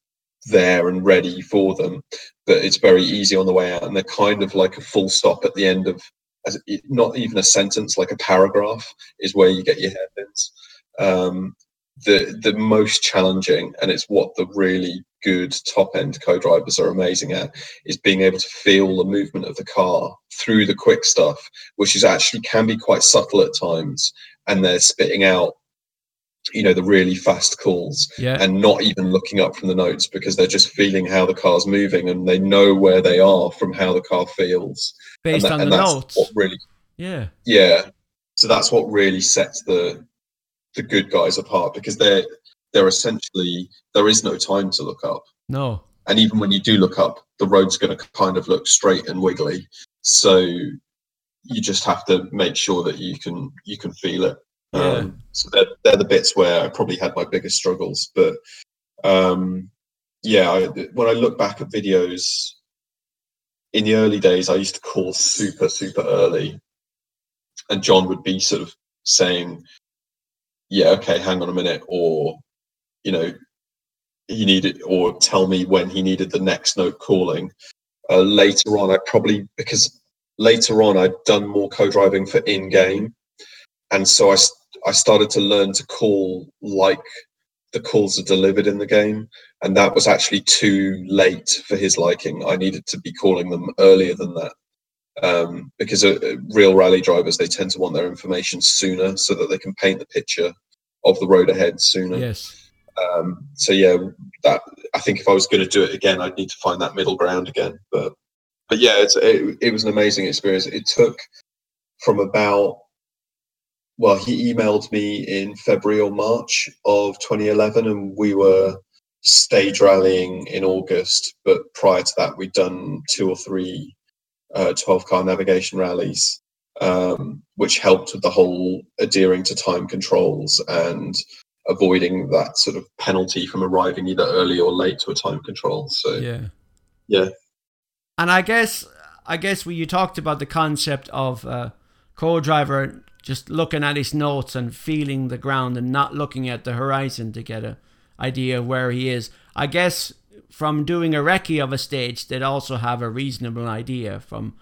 there and ready for them. But it's very easy on the way out. And they're kind of like a full stop at the end of not even a sentence, like a paragraph is where you get your hairpins. Um, the the most challenging, and it's what the really good top end co-drivers are amazing at, is being able to feel the movement of the car through the quick stuff, which is actually can be quite subtle at times, and they're spitting out you know the really fast calls yeah. and not even looking up from the notes because they're just feeling how the car's moving and they know where they are from how the car feels based that, on the notes what really yeah yeah so that's what really sets the the good guys apart because they're they're essentially there is no time to look up. No. And even when you do look up, the road's going to kind of look straight and wiggly. So you just have to make sure that you can you can feel it. Yeah. Um, so they're, they're the bits where I probably had my biggest struggles. But um, yeah, I, when I look back at videos in the early days, I used to call super super early, and John would be sort of saying, yeah, okay, hang on a minute, or you know, he needed, or tell me when he needed the next note calling. Uh, later on, I probably because later on I'd done more co-driving for in-game, and so I I started to learn to call like the calls are delivered in the game, and that was actually too late for his liking. I needed to be calling them earlier than that um, because uh, real rally drivers they tend to want their information sooner so that they can paint the picture of the road ahead sooner. Yes. Um, so yeah, that I think if I was going to do it again, I'd need to find that middle ground again. But but yeah, it's, it, it was an amazing experience. It took from about well, he emailed me in February or March of 2011, and we were stage rallying in August. But prior to that, we'd done two or three uh, 12 car navigation rallies, um, which helped with the whole adhering to time controls and avoiding that sort of penalty from arriving either early or late to a time control. So yeah, yeah. And I guess I guess when you talked about the concept of uh, co-driver just looking at his notes and feeling the ground and not looking at the horizon to get a idea of where he is. I guess from doing a recce of a stage, they'd also have a reasonable idea from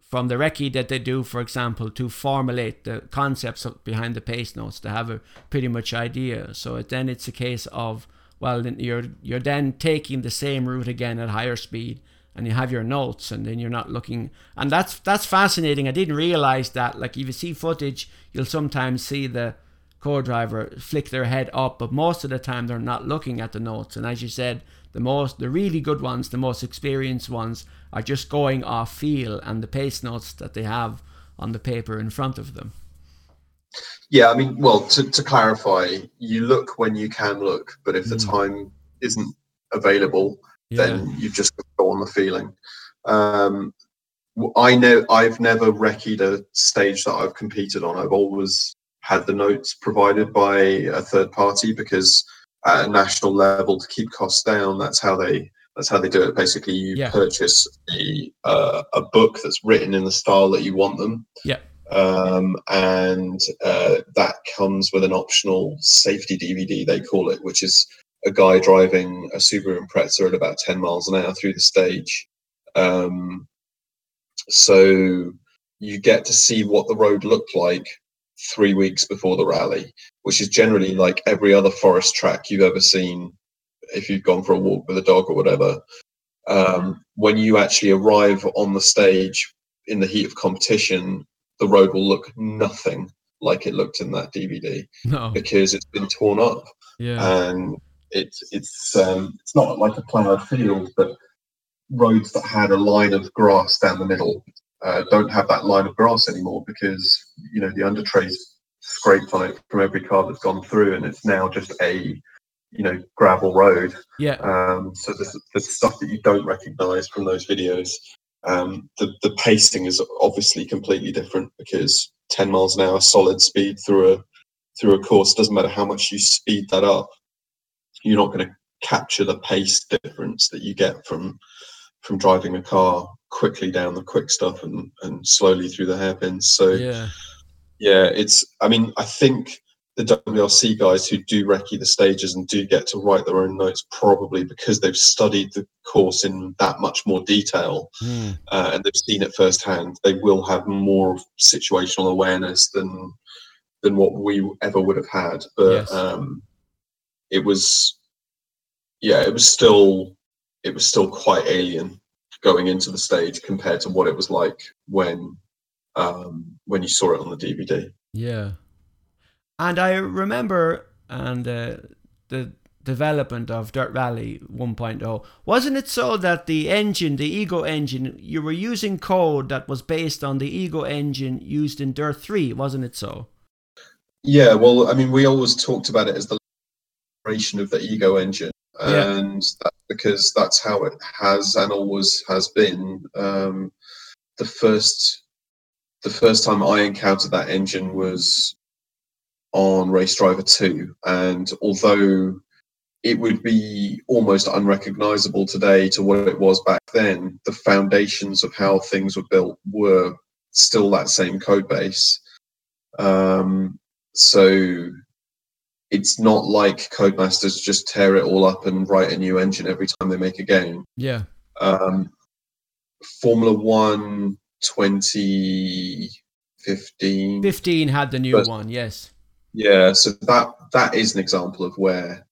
from the recce that they do, for example, to formulate the concepts behind the pace notes to have a pretty much idea. So then it's a case of well, you're you're then taking the same route again at higher speed, and you have your notes, and then you're not looking. And that's that's fascinating. I didn't realize that. Like if you see footage, you'll sometimes see the co-driver flick their head up, but most of the time they're not looking at the notes. And as you said, the most the really good ones, the most experienced ones, are just going off feel and the pace notes that they have on the paper in front of them. Yeah, I mean, well, to, to clarify, you look when you can look, but if the Mm. time isn't available, then you've just got go on the feeling. Um, I know I've never recceed a stage that I've competed on. I've always had the notes provided by a third party because at a national level to keep costs down, that's how they that's how they do it. Basically, you Yeah. purchase a uh, a book that's written in the style that you want them Yeah. um, and uh, that comes with an optional safety DVD, they call it, which is a guy driving a Subaru Impreza at about 10 miles an hour through the stage. Um, so you get to see what the road looked like three weeks before the rally, which is generally like every other forest track you've ever seen if you've gone for a walk with a dog or whatever. Um, when you actually arrive on the stage in the heat of competition, the road will look nothing like it looked in that DVD No. because it's been torn up Yeah. and it's it's um, it's not like a plowed field, but roads that had a line of grass down the middle uh, don't have that line of grass anymore because you know the undertray's scraped on it from every car that's gone through, and it's now just a you know gravel road. Yeah. Um, so there's, there's stuff that you don't recognise from those videos. Um, the the pacing is obviously completely different because 10 miles an hour solid speed through a through a course doesn't matter how much you speed that up, you're not going to capture the pace difference that you get from from driving a car quickly down the quick stuff and and slowly through the hairpins. So Yeah. yeah, it's. I mean, I think the WRC guys who do recce the stages and do get to write their own notes probably because they've studied the course in that much more detail Hmm. uh, and they've seen it firsthand. They will have more situational awareness than than what we ever would have had. But Yes. um, it was, yeah, it was still it was still quite alien going into the stage compared to what it was like when um, when you saw it on the DVD. Yeah. And I remember and uh, the development of Dirt Rally 1.0 wasn't it so that the engine the ego engine you were using code that was based on the ego engine used in Dirt 3 wasn't it so Yeah, well, I mean, we always talked about it as the generation of the ego engine, Yeah. and that's because that's how it has and always has been. Um, the first, the first time I encountered that engine was on Race Driver Two, and although it would be almost unrecognizable today to what it was back then, the foundations of how things were built were still that same code base. Um, so it's not like codemasters just tear it all up and write a new engine every time they make a game. yeah Um, Formula One 2015. 15 had the new First- one yes Yeah, so that that is an example of where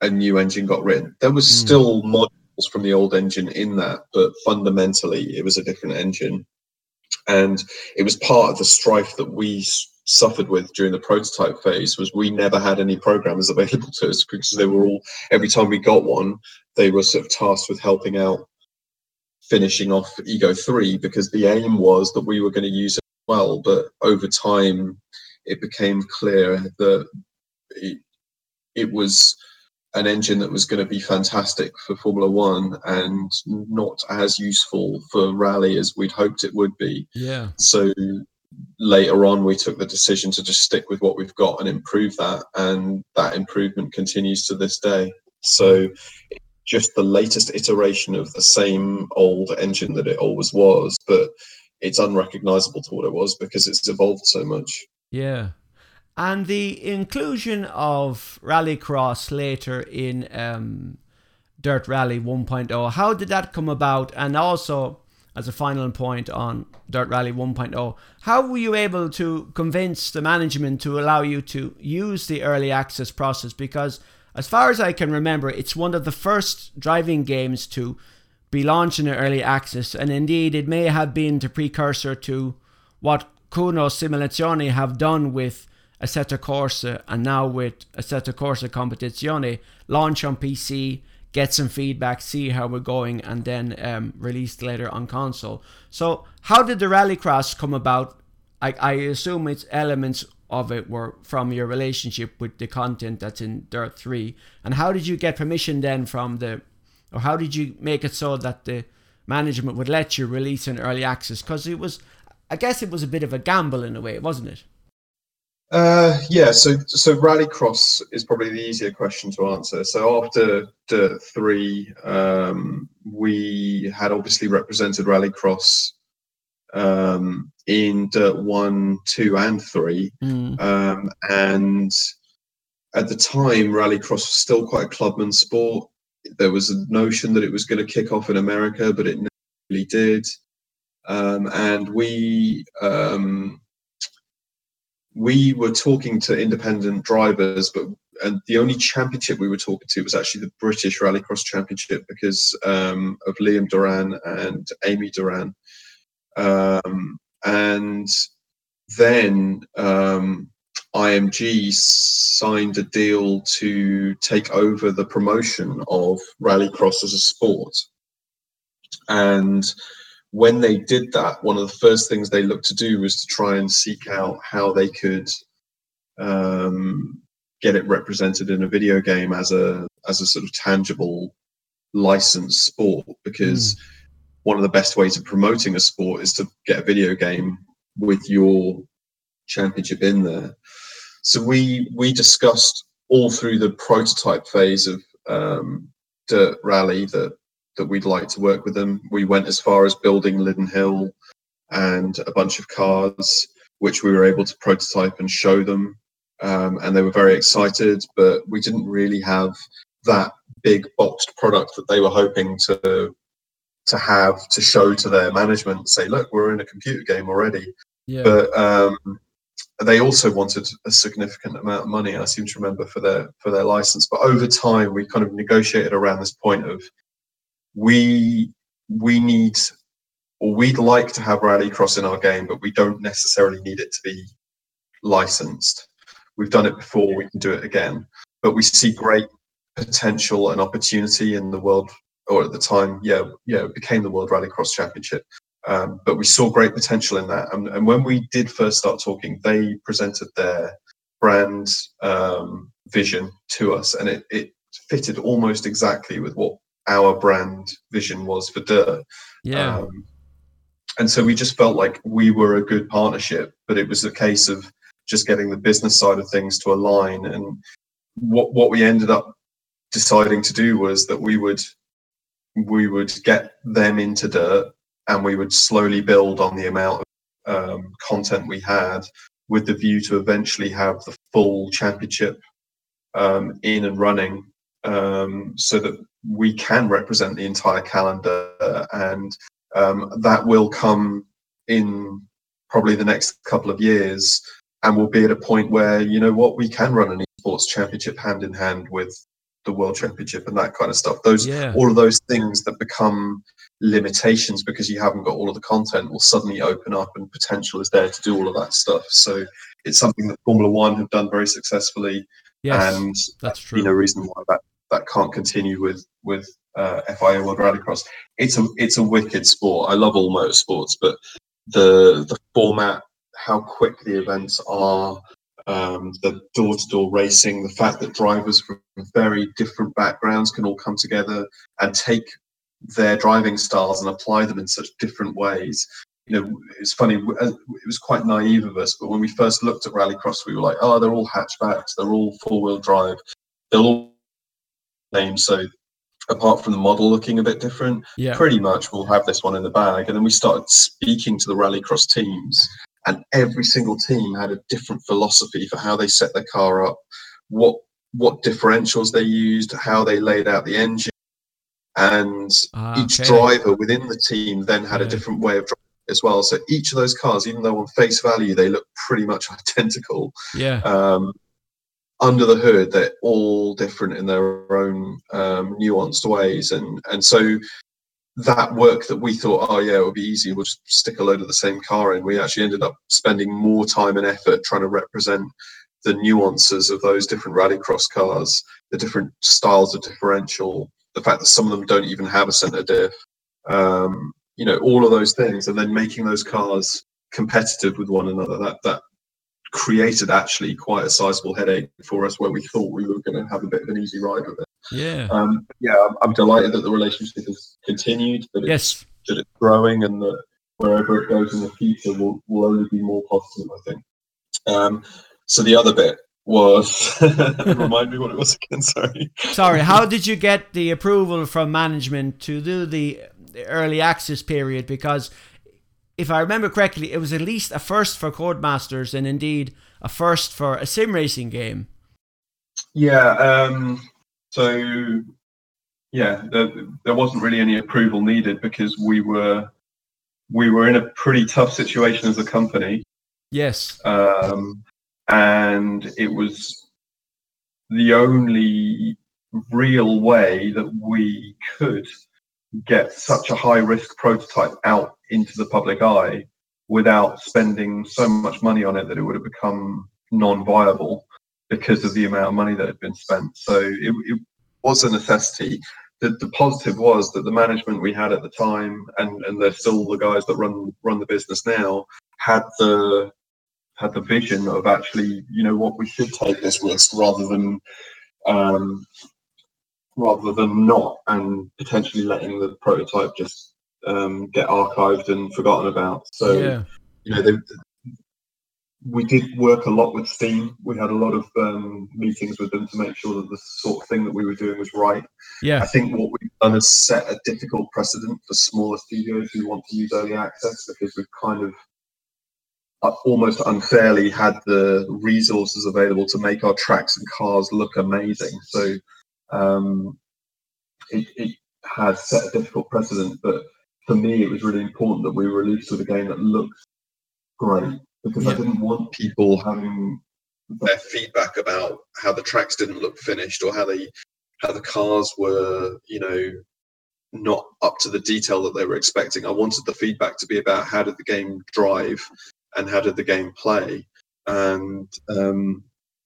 a new engine got written. There was Hmm. still modules from the old engine in that, but fundamentally it was a different engine, and it was part of the strife that we suffered with during the prototype phase. Was we never had any programmers available to us because they were all every time we got one, they were sort of tasked with helping out finishing off Ego three because the aim was that we were going to use it well, but over time it became clear that it, it was an engine that was going to be fantastic for Formula One and not as useful for rally as we'd hoped it would be. yeah So later on, we took the decision to just stick with what we've got and improve that, and that improvement continues to this day. So just the latest iteration of the same old engine that it always was, but it's unrecognizable to what it was because it's evolved so much. Yeah. And the inclusion of Rallycross later in um, Dirt Rally 1.0, how did that come about? And also, as a final point on Dirt Rally 1.0, how were you able to convince the management to allow you to use the early access process? Because as far as I can remember, it's one of the first driving games to be launched in early access, and indeed it may have been the precursor to what Kunos Simulazioni have done with Assetto Corsa and now with Assetto Corsa Competizione, launch on PC, get some feedback, see how we're going, and then um, released later on console. So, how did the Rallycross come about? I, I assume it's elements of it were from your relationship with the content that's in Dirt 3. And how did you get permission then from the, or how did you make it so that the management would let you release an early access? Because it was, I guess it was a bit of a gamble in a way, wasn't it? Uh, yeah, so so Rallycross is probably the easier question to answer. So after Dirt three, um, we had obviously represented Rallycross um, in Dirt one, two, and three, mm. um, and at the time, Rallycross was still quite a clubman sport. There was a notion that it was going to kick off in America, but it never really did. Um, and we um, we were talking to independent drivers, but and the only championship we were talking to was actually the British Rallycross Championship because um, of Liam Doran and Amy Doran. Um, and then um, IMG signed a deal to take over the promotion of Rallycross as a sport. And when they did that, one of the first things they looked to do was to try and seek out how they could um, get it represented in a video game as a as a sort of tangible licensed sport. Because mm. one of the best ways of promoting a sport is to get a video game with your championship in there. So we we discussed all through the prototype phase of um, Dirt Rally that that we'd like to work with them. We went as far as building Lydden Hill and a bunch of cars, which we were able to prototype and show them. Um, and they were very excited, but we didn't really have that big boxed product that they were hoping to to have to show to their management. Say, look, we're in a computer game already. Yeah. But um, they also wanted a significant amount of money. I seem to remember for their for their license. But over time, we kind of negotiated around this point of we we need or we'd like to have rallycross in our game, but we don't necessarily need it to be licensed. We've done it before, we can do it again. But we see great potential and opportunity in the world, or at the time, yeah, yeah, it became the World Rallycross Championship. Um, but we saw great potential in that. And, and, when we did first start talking, they presented their brand um, vision to us, and it, it fitted almost exactly with what our brand vision was for Dirt. Yeah. Um, and so we just felt like we were a good partnership, but it was a case of just getting the business side of things to align. And what what we ended up deciding to do was that we would we would get them into Dirt, and we would slowly build on the amount of um, content we had, with the view to eventually have the full championship um, in and running um, so that we can represent the entire calendar, and um, that will come in probably the next couple of years, and we'll be at a point where you know what we can run an esports championship hand in hand with the world championship and that kind of stuff. Those yeah. all of those things that become limitations because you haven't got all of the content will suddenly open up and potential is there to do all of that stuff. So it's something that Formula One have done very successfully. Yes, and that's true. You know, reason why that that can't continue with with uh, FIA World Rallycross. It's a it's a wicked sport. I love all motorsports, but the the format, how quick the events are, um, the door to door racing, the fact that drivers from very different backgrounds can all come together and take their driving styles and apply them in such different ways. You know, it's funny. Uh, it was quite naive of us, but when we first looked at Rallycross, we were like, "Oh, they're all hatchbacks. They're all four wheel drive. They'll all name. So apart from the model looking a bit different, yeah. pretty much we'll have this one in the bag. And then we started speaking to the rallycross teams, and every single team had a different philosophy for how they set their car up, what what differentials they used, how they laid out the engine, and ah, each driver within the team then had yeah. a different way of driving as well. So each of those cars, even though on face value they look pretty much (laughs) identical, yeah. Um, under the hood, they're all different in their own um, nuanced ways, and and so that work that we thought, oh yeah, it would be easy, we'll just stick a load of the same car in. We actually ended up spending more time and effort trying to represent the nuances of those different rallycross cars, the different styles of differential, the fact that some of them don't even have a center diff, um, you know, all of those things, and then making those cars competitive with one another. That that created actually quite a sizable headache for us where we thought we were going to have a bit of an easy ride with it. Yeah. Um, yeah, I'm, I'm, delighted that the relationship has continued, that it's, yes. that it's growing, and that wherever it goes in the future will, will only be more positive, I think. Um, so the other bit was (laughs) remind me what it was again. (laughs) Sorry. Sorry. How did you get the approval from management to do the early access period? Because if I remember correctly, it was at least a first for Codemasters and indeed a first for a sim racing game. Yeah. Um, so, yeah, there, there wasn't really any approval needed because we were we were in a pretty tough situation as a company. Yes. Um, and it was the only real way that we could get such a high risk prototype out into the public eye without spending so much money on it that it would have become non-viable because of the amount of money that had been spent. So it, it was a necessity. The, the positive was that the management we had at the time, and, and they're still the guys that run run the business now, had the had the vision of actually, you know, what we should take this risk rather than um, rather than not, and potentially letting the prototype just um, get archived and forgotten about. So, yeah. you know, they, we did work a lot with Steam. We had a lot of um, meetings with them to make sure that the sort of thing that we were doing was right. Yeah. I think what we've done is set a difficult precedent for smaller studios who want to use early access because we've kind of uh, almost unfairly had the resources available to make our tracks and cars look amazing. So um, it, it has set a difficult precedent. But for me, it was really important that we released with a game that looked great because yeah. I didn't want people having their feedback about how the tracks didn't look finished or how they how the cars were, you know, not up to the detail that they were expecting. I wanted the feedback to be about how did the game drive and how did the game play, and um,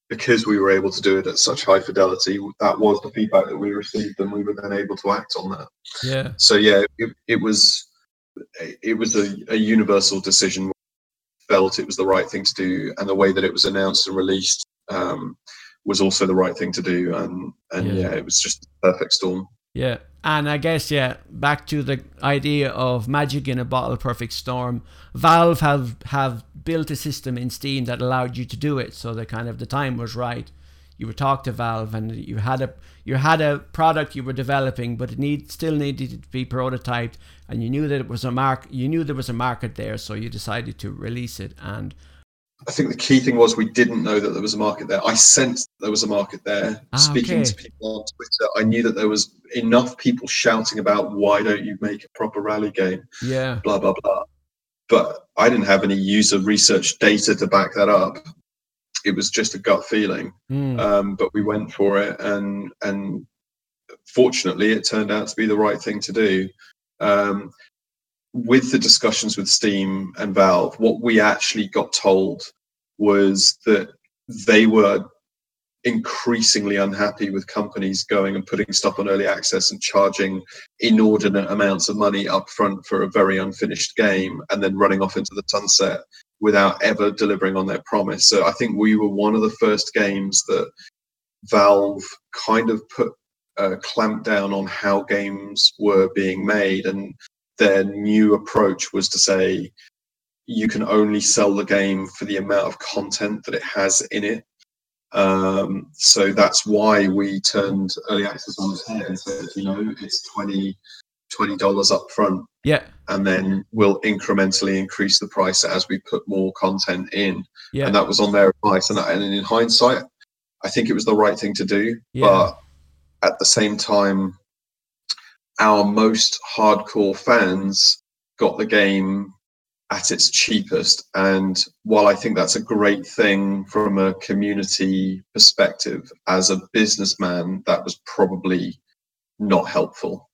because we were able to do it at such high fidelity, that was the feedback that we received, and we were then able to act on that. Yeah. So yeah, it, it was it was a, a universal decision. Felt it was the right thing to do, and the way that it was announced and released um, was also the right thing to do. And and yeah, yeah it was just a perfect storm. Yeah, and I guess yeah, back to the idea of magic in a bottle, perfect storm. Valve have have built a system in Steam that allowed you to do it, so the kind of the time was right. You would talk to Valve, and you had a you had a product you were developing, but it need still needed to be prototyped, and you knew that it was a mark. You knew there was a market there, so you decided to release it. And I think the key thing was we didn't know that there was a market there. I sensed there was a market there. Ah, Speaking okay. to people on Twitter, I knew that there was enough people shouting about why don't you make a proper rally game? Yeah. Blah blah blah. But I didn't have any user research data to back that up. It was just a gut feeling. Mm. Um, but we went for it, and and fortunately, it turned out to be the right thing to do. Um, with the discussions with Steam and Valve, what we actually got told was that they were increasingly unhappy with companies going and putting stuff on early access and charging inordinate amounts of money up front for a very unfinished game and then running off into the sunset without ever delivering on their promise. So I think we were one of the first games that Valve kind of put a clamp down on how games were being made and their new approach was to say you can only sell the game for the amount of content that it has in it. Um, so that's why we turned early access on its head and said, you know, it's 20 dollars up front. Yeah. And then we'll incrementally increase the price as we put more content in. Yeah. And that was on their advice. And, and in hindsight, I think it was the right thing to do. Yeah. But at the same time, our most hardcore fans got the game at its cheapest. And while I think that's a great thing from a community perspective, as a businessman, that was probably not helpful.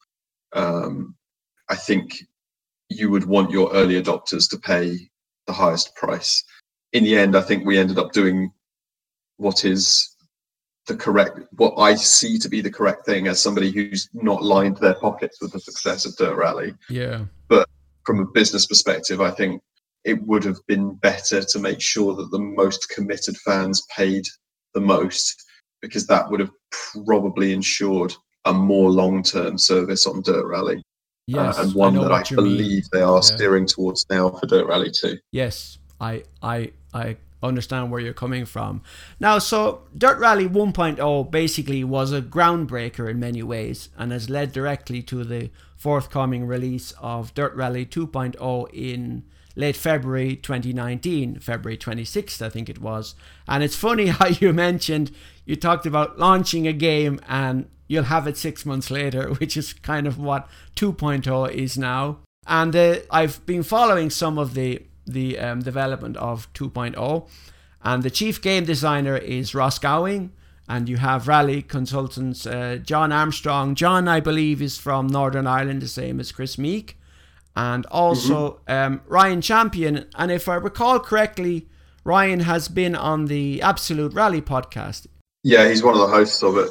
Um, I think you would want your early adopters to pay the highest price. In the end, I think we ended up doing what is the correct, what I see to be the correct thing as somebody who's not lined their pockets with the success of Dirt Rally. Yeah. But from a business perspective, I think it would have been better to make sure that the most committed fans paid the most because that would have probably ensured a more long-term service on Dirt Rally. Yes, uh, and one I that I believe mean. they are Yeah. steering towards now for Dirt Rally 2. Yes, I I I understand where you're coming from. Now, so Dirt Rally 1.0 basically was a groundbreaker in many ways and has led directly to the forthcoming release of Dirt Rally 2.0 in late February 2019, February 26th, I think it was. And it's funny (laughs) how you mentioned you talked about launching a game and you'll have it six months later, (laughs) which is kind of what 2.0 is now. And uh, I've been following some of the the um, development of 2.0, and the chief game designer is Ross Gowing, and you have rally consultants uh, Jon Armstrong. Jon, I believe, is from Northern Ireland, the same as Kris Meeke, and also um, Ryan Champion. And if I recall correctly, Ryan has been on the Absolute Rally podcast. Yeah, he's one of the hosts of it.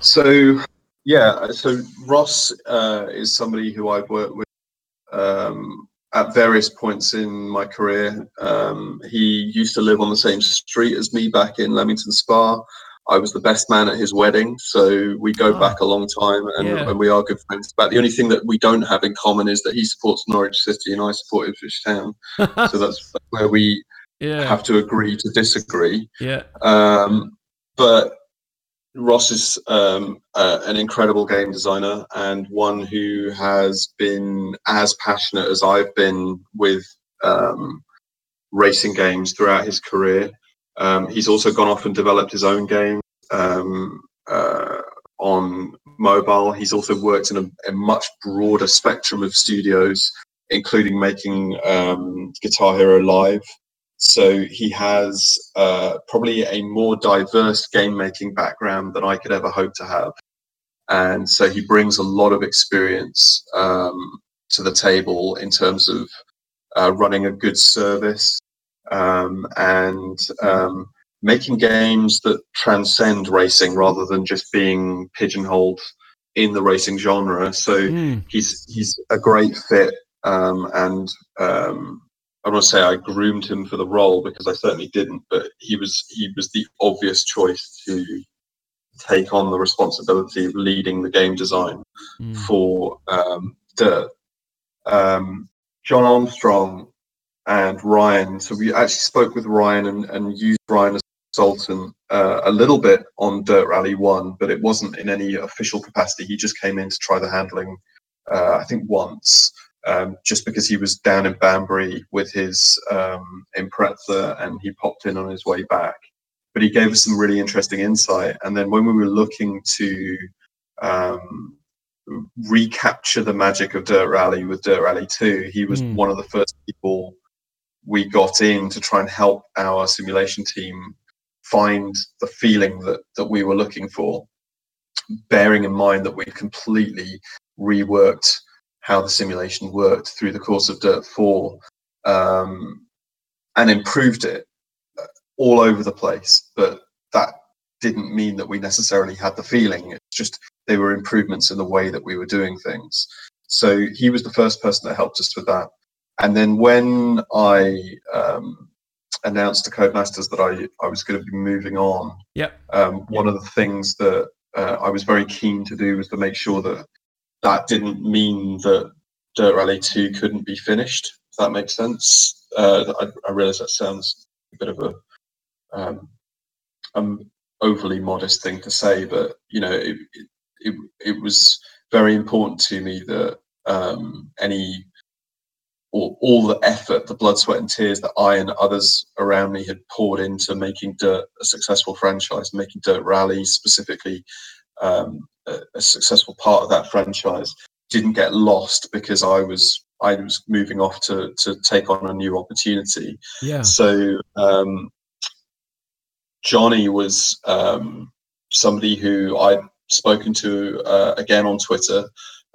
So, yeah, so Ross uh, is somebody who I've worked with um, at various points in my career. Um, he used to live on the same street as me back in Leamington Spa. I was the best man at his wedding, so we go Ah. back a long time, and, Yeah. and we are good friends. But the only thing that we don't have in common is that he supports Norwich City and I support Ipswich Town. (laughs) so that's where we yeah, have to agree to disagree. yeah, Um, but Ross is um, uh, an incredible game designer and one who has been as passionate as I've been with um, racing games throughout his career. Um, he's also gone off and developed his own game um, uh, on mobile. He's also worked in a, a much broader spectrum of studios, including making um, Guitar Hero Live, so he has uh, probably a more diverse game making background than I could ever hope to have. And so he brings a lot of experience um, to the table in terms of uh, running a good service um, and um, making games that transcend racing rather than just being pigeonholed in the racing genre. So Mm, he's he's a great fit um, and um, I want to say I groomed him for the role because I certainly didn't, but he was he was the obvious choice to take on the responsibility of leading the game design mm. for um, Dirt. Um, Jon Armstrong and Ryan. So we actually spoke with Ryan and, and used Ryan as a consultant uh, a little bit on Dirt Rally One, but it wasn't in any official capacity. He just came in to try the handling, uh, I think once um, just because he was down in Banbury with his um, Impreza and he popped in on his way back. But he gave us some really interesting insight. And then when we were looking to um, recapture the magic of Dirt Rally with Dirt Rally 2, he was Hmm. one of the first people we got in to try and help our simulation team find the feeling that, that we were looking for, bearing in mind that we completely reworked how the simulation worked through the course of Dirt 4 um, and improved it uh, all over the place. But that didn't mean that we necessarily had the feeling. It's just they were improvements in the way that we were doing things. So he was the first person that helped us with that. And then when I um, announced to Codemasters that I, I was going to be moving on, Yep. um, one of the things that uh, I was very keen to do was to make sure that that didn't mean that Dirt Rally 2 couldn't be finished, if that makes sense. Uh, I, I realize that sounds a bit of a um, um, overly modest thing to say, but you know, it, it, it, was very important to me that um, any or all the effort, the blood, sweat, and tears that I and others around me had poured into making Dirt a successful franchise, making Dirt Rally specifically um, a, a successful part of that franchise, didn't get lost because I was I was moving off to to take on a new opportunity. Yeah. So um, Johnny was um, somebody who I'd spoken to uh, again on Twitter.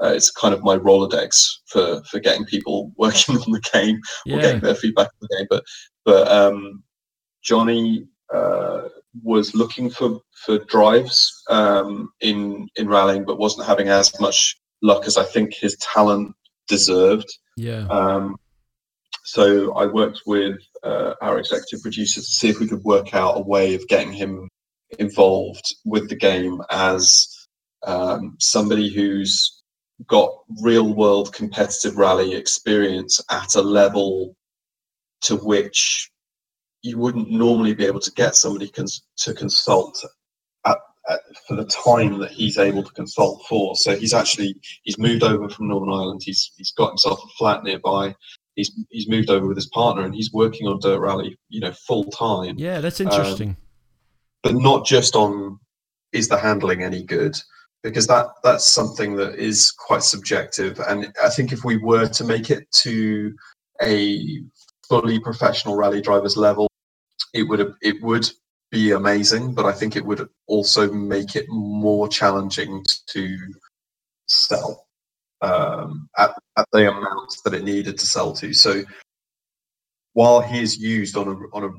Uh, it's kind of my Rolodex for for getting people (laughs) working on the game or Yeah. getting their feedback on the game. But but um, Johnny uh, was looking for for drives um, in in rallying, but wasn't having as much luck as I think his talent deserved. Yeah. Um, so I worked with uh, our executive producer to see if we could work out a way of getting him involved with the game as um, somebody who's got real world competitive rally experience at a level to which you wouldn't normally be able to get somebody cons- to consult at, at, for the time that he's able to consult for. So he's actually he's moved over from Northern Ireland. He's he's got himself a flat nearby. He's he's moved over with his partner and he's working on Dirt Rally, you know, full time Yeah, that's interesting. Um, but not just on is the handling any good because that that's something that is quite subjective and i think if we were to make it to a fully professional rally drivers level it would it would be amazing but i think it would also make it more challenging to sell um, at, at the amounts that it needed to sell to so while he is used on a on a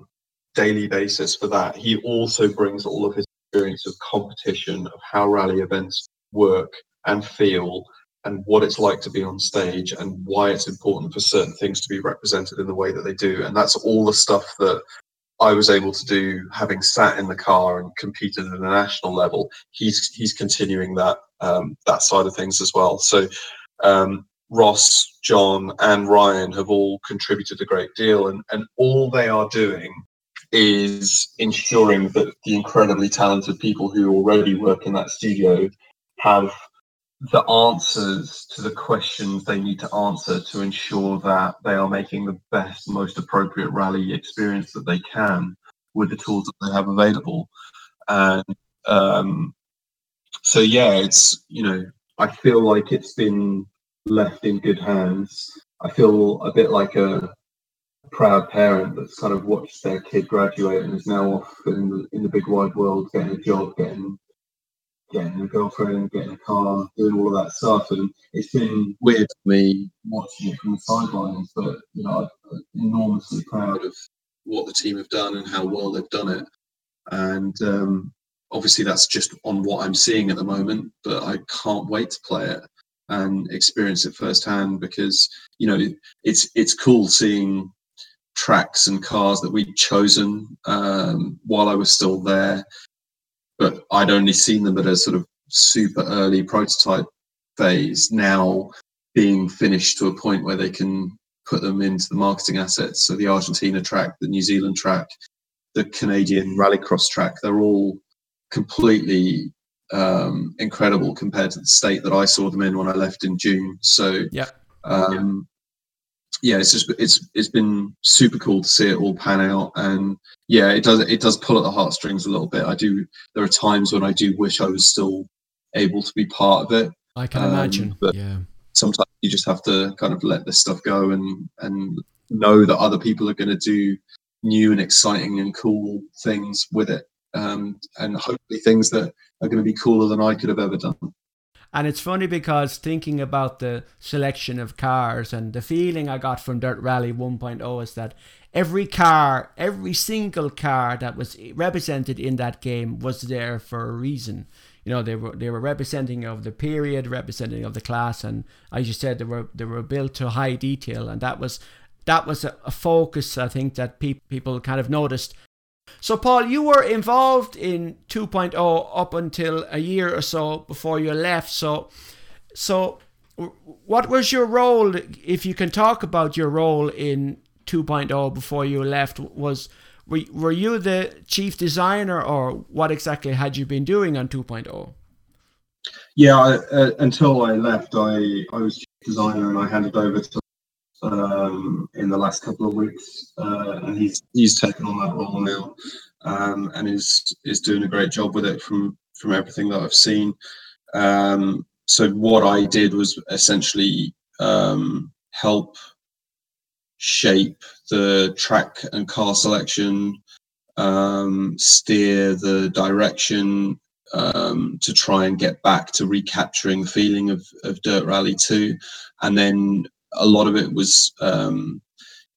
daily basis for that. He also brings all of his experience of competition, of how rally events work and feel, and what it's like to be on stage, and why it's important for certain things to be represented in the way that they do. And that's all the stuff that I was able to do, having sat in the car and competed at a national level. He's he's continuing that um, that side of things as well. So. Um, Ross, Jon, and Ryan have all contributed a great deal, and, and all they are doing is ensuring that the incredibly talented people who already work in that studio have the answers to the questions they need to answer to ensure that they are making the best, most appropriate rally experience that they can with the tools that they have available. And um, so, yeah, it's, you know, I feel like it's been left in good hands. I feel a bit like a proud parent that's kind of watched their kid graduate and is now off in the, in the big wide world, getting a job, getting getting a girlfriend, getting a car, doing all of that stuff. And it's been weird for me watching it from the sidelines, but you know, I'm enormously proud of what the team have done and how well they've done it. And um, obviously, that's just on what I'm seeing at the moment, but I can't wait to play it and experience it firsthand because you know it's it's cool seeing tracks and cars that we'd chosen um, while I was still there, but I'd only seen them at a sort of super early prototype phase. Now being finished to a point where they can put them into the marketing assets. So the Argentina track, the New Zealand track, the Canadian Rallycross track, they're all completely um, incredible compared to the state that I saw them in when I left in June. So Yeah. um, yeah, it's just it's it's been super cool to see it all pan out, and yeah, it does it does pull at the heartstrings a little bit. I do. There are times when I do wish I was still able to be part of it. I can Um, imagine. but- Yeah. Sometimes you just have to kind of let this stuff go and and know that other people are going to do new and exciting and cool things with it, um, and hopefully things that are going to be cooler than I could have ever done. And it's funny because thinking about the selection of cars and the feeling I got from Dirt Rally 1.0 is that every car, every single car that was represented in that game was there for a reason. You know, they were they were representing of the period, representing of the class, and as you said, they were they were built to high detail, and that was that was a, a focus I think that pe- people kind of noticed so, Paul, you were involved in 2.0 up until a year or so before you left. So, so what was your role? If you can talk about your role in 2.0 before you left, was were, were you the chief designer, or what exactly had you been doing on oh? 2.0? Yeah, I, uh, until I left, I, I was chief designer and I handed over to um, in the last couple of weeks, uh, and he's he's taken on that role now, um, and is is doing a great job with it from from everything that I've seen. Um, so what I did was essentially um, help shape the track and car selection, um, steer the direction um, to try and get back to recapturing the feeling of, of Dirt Rally 2. And then a lot of it was um,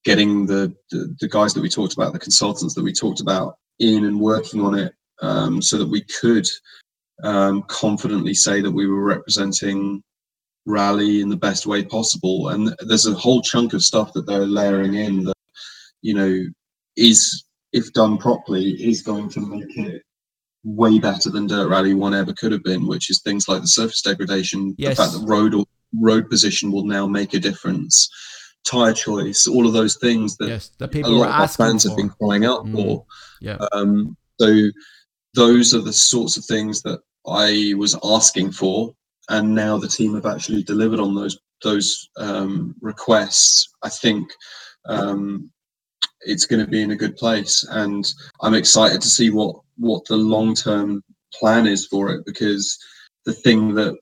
getting the, the, the guys that we talked about, the consultants that we talked about, in and working on it um, so that we could um, confidently say that we were representing rally in the best way possible. And there's a whole chunk of stuff that they're layering in that, you know, is if done properly, is going to make it way better than Dirt Rally One ever could have been, which is things like the surface degradation, Yes. the fact that road or road position will now make a difference, tire choice, all of those things that Yes, the a people were lot of our fans for. have been crying out Mm. for. Yeah. Um, so those are the sorts of things that I was asking for, and now the team have actually delivered on those those um, requests. I think um, it's going to be in a good place, and I'm excited to see what what the long term plan is for it. Because the thing that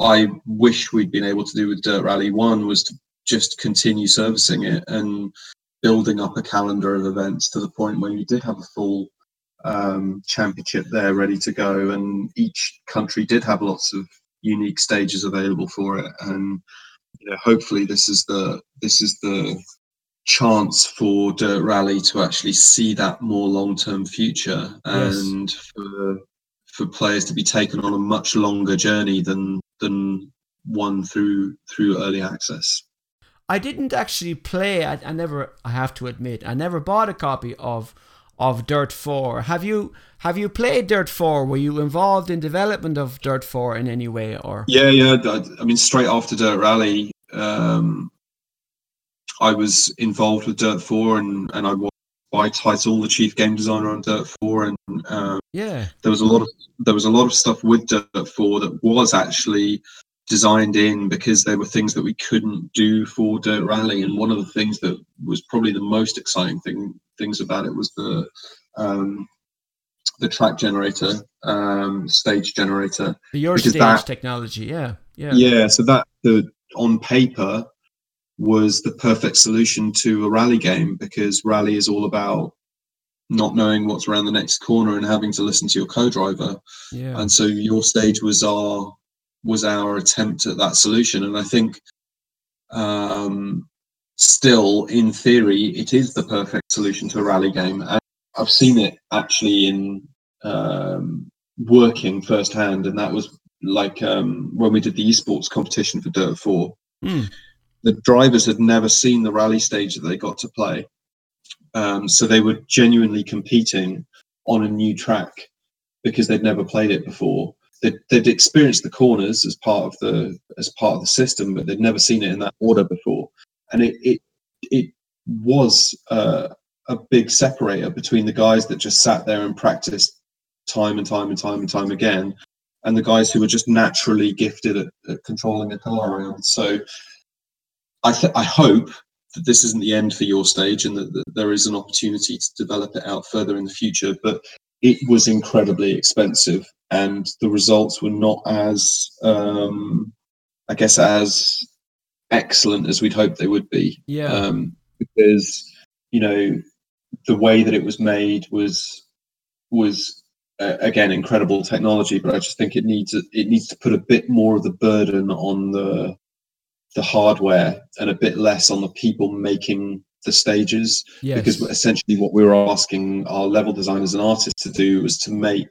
I wish we'd been able to do with Dirt Rally One was to just continue servicing it and building up a calendar of events to the point where you did have a full um, championship there ready to go, and each country did have lots of unique stages available for it. And you know, hopefully, this is the this is the chance for Dirt Rally to actually see that more long term future, Yes. and for for players to be taken on a much longer journey than than one through through early access. I didn't actually play. I, I never. I have to admit, I never bought a copy of of Dirt Four. Have you? Have you played Dirt Four? Were you involved in development of Dirt Four in any way, or? Yeah, yeah. I, mean, straight after Dirt Rally, um, I was involved with Dirt Four, and and I was by title the chief game designer on Dirt Four, and um, Yeah. there was a lot of there was a lot of stuff with Dirt Four that was actually designed in because there were things that we couldn't do for Dirt Rally, and one of the things that was probably the most exciting thing things about it was the um, the track generator, um, stage generator. The your stage that- technology. Yeah. Yeah. Yeah, so that the on paper was the perfect solution to a rally game because rally is all about not knowing what's around the next corner and having to listen to your co-driver. Yeah. And so your stage was our was our attempt at that solution. And I think um, still, in theory, it is the perfect solution to a rally game. And I've seen it actually in um, working firsthand, and that was like um, when we did the esports competition for Dirt 4. Hmm. The drivers had never seen the rally stage that they got to play. Um, so they were genuinely competing on a new track because they'd never played it before. They'd, they'd experienced the corners as part of the as part of the system, but they'd never seen it in that order before. And it it it was uh, a big separator between the guys that just sat there and practiced time and time and time and time again, and the guys who were just naturally gifted at, at controlling a car around. So I th- I hope that this isn't the end for your stage and that, that there is an opportunity to develop it out further in the future. But it was incredibly expensive, and the results were not as, um, I guess, as excellent as we'd hoped they would be. Yeah. Um, because you know the way that it was made was was uh, again incredible technology, but I just think it needs it needs to put a bit more of the burden on the the hardware and a bit less on the people making the stages yes. because essentially what we were asking our level designers and artists to do was to make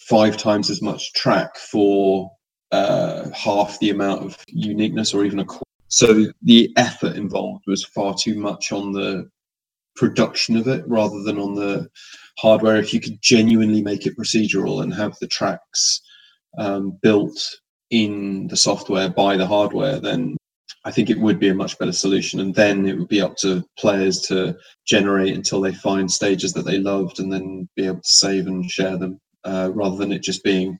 five times as much track for uh, half the amount of uniqueness or even a quarter. So the effort involved was far too much on the production of it rather than on the hardware. If you could genuinely make it procedural and have the tracks um, built in the software by the hardware, then I think it would be a much better solution. And then it would be up to players to generate until they find stages that they loved and then be able to save and share them uh, rather than it just being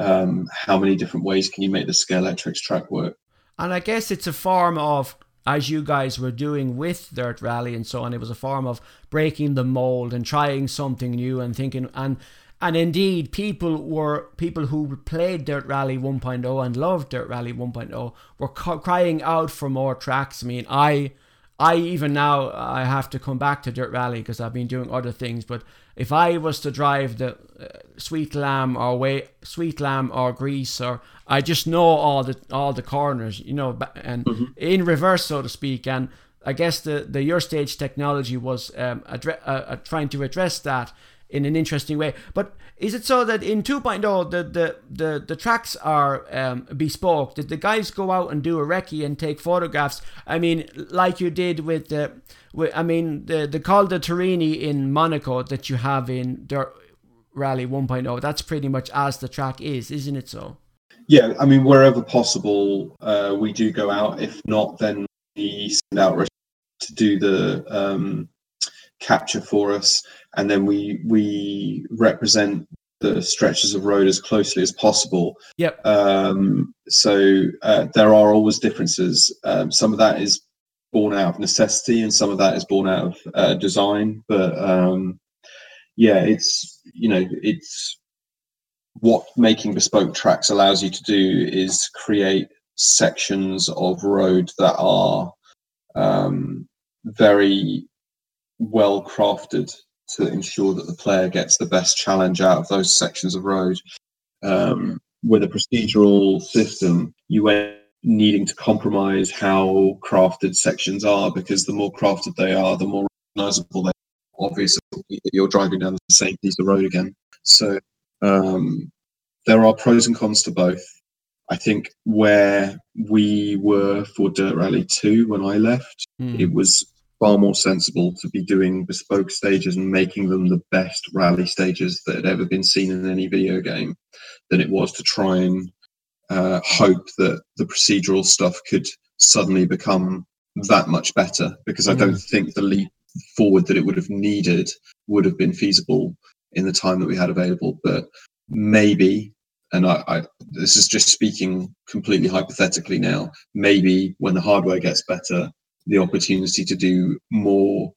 um, how many different ways can you make the Scalextrics track work. And I guess it's a form of, as you guys were doing with Dirt Rally and so on, it was a form of breaking the mold and trying something new and thinking and And indeed, people were people who played Dirt Rally 1.0 and loved Dirt Rally 1.0 were crying out for more tracks. I mean, I I even now I have to come back to Dirt Rally because I've been doing other things. But if I was to drive the uh, Sweet Lamb or way Sweet Lamb or Greece or I just know all the all the corners, you know, and mm-hmm. in reverse, so to speak. And I guess the the your stage technology was um, addre- uh, uh, trying to address that in an interesting way. But is it so that in 2.0 the the the, the tracks are um, bespoke? Did the guys go out and do a recce and take photographs? I mean, like you did with the, with, I mean the the Col de Turini in Monaco that you have in Dirt Rally 1.0. That's pretty much as the track is, isn't it? So. Yeah, I mean, wherever possible, uh, we do go out. If not, then we send out to do the um, capture for us, and then we we represent the stretches of road as closely as possible. Yep. Um, so uh, there are always differences. Um, some of that is born out of necessity, and some of that is born out of uh, design. But um, yeah, it's you know it's what making bespoke tracks allows you to do is create sections of road that are um, very well crafted to ensure that the player gets the best challenge out of those sections of road. Um, with a procedural system, you end needing to compromise how crafted sections are because the more crafted they are, the more recognizable they are. Obviously, you're driving down the same piece of road again. So um, there are pros and cons to both. I think where we were for Dirt Rally 2 when I left, mm. it was far more sensible to be doing bespoke stages and making them the best rally stages that had ever been seen in any video game than it was to try and uh, hope that the procedural stuff could suddenly become that much better because I don't hmm. think the leap forward that it would have needed would have been feasible in the time that we had available. But maybe, and I, I this is just speaking completely hypothetically now, maybe when the hardware gets better, the opportunity to do more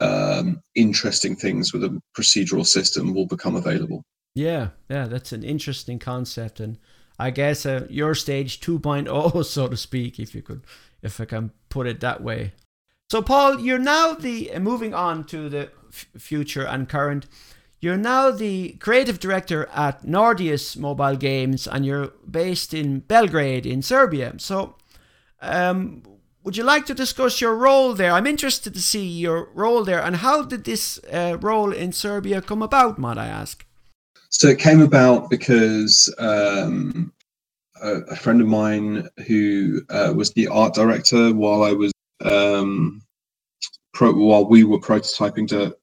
um, interesting things with a procedural system will become available. Yeah, yeah, that's an interesting concept, and I guess uh, your stage 2.0, (laughs) so to speak, if you could, if I can put it that way. So, Paul, you're now the uh, moving on to the f- future and current. You're now the creative director at Nordeus Mobile Games, and you're based in Belgrade in Serbia. So, um, would you like to discuss your role there? I'm interested to see your role there, and how did this uh, role in Serbia come about? Might I ask? So it came about because um, a, a, friend of mine who uh, was the art director while I was um, pro- while we were prototyping Dirt,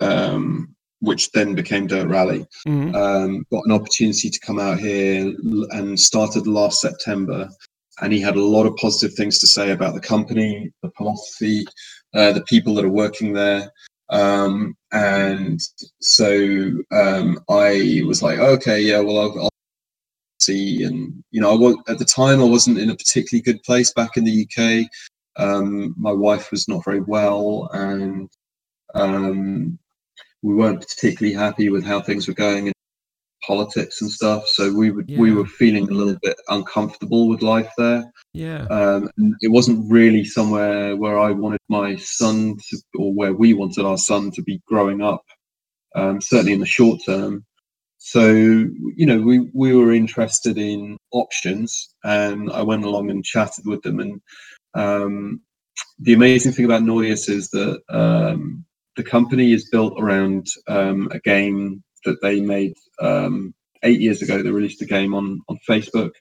um, which then became Dirt Rally, mm-hmm. Um, got an opportunity to come out here and started last September and he had a lot of positive things to say about the company, the philosophy, uh, the people that are working there. Um, and so um, I was like, okay, yeah, well, I'll, I'll, see. And you know, I was at the time I wasn't in a particularly good place back in the UK. Um, my wife was not very well, and um, we weren't particularly happy with how things were going politics and stuff. So we would yeah. we were feeling a little bit uncomfortable with life there. Yeah. Um, it wasn't really somewhere where I wanted my son to, or where we wanted our son to be growing up. Um, certainly in the short term. So you know, we we were interested in options, and I went along and chatted with them. And um, the amazing thing about Nordeus is that um, the company is built around um, a game that they made um, eight years ago. They released a game on on Facebook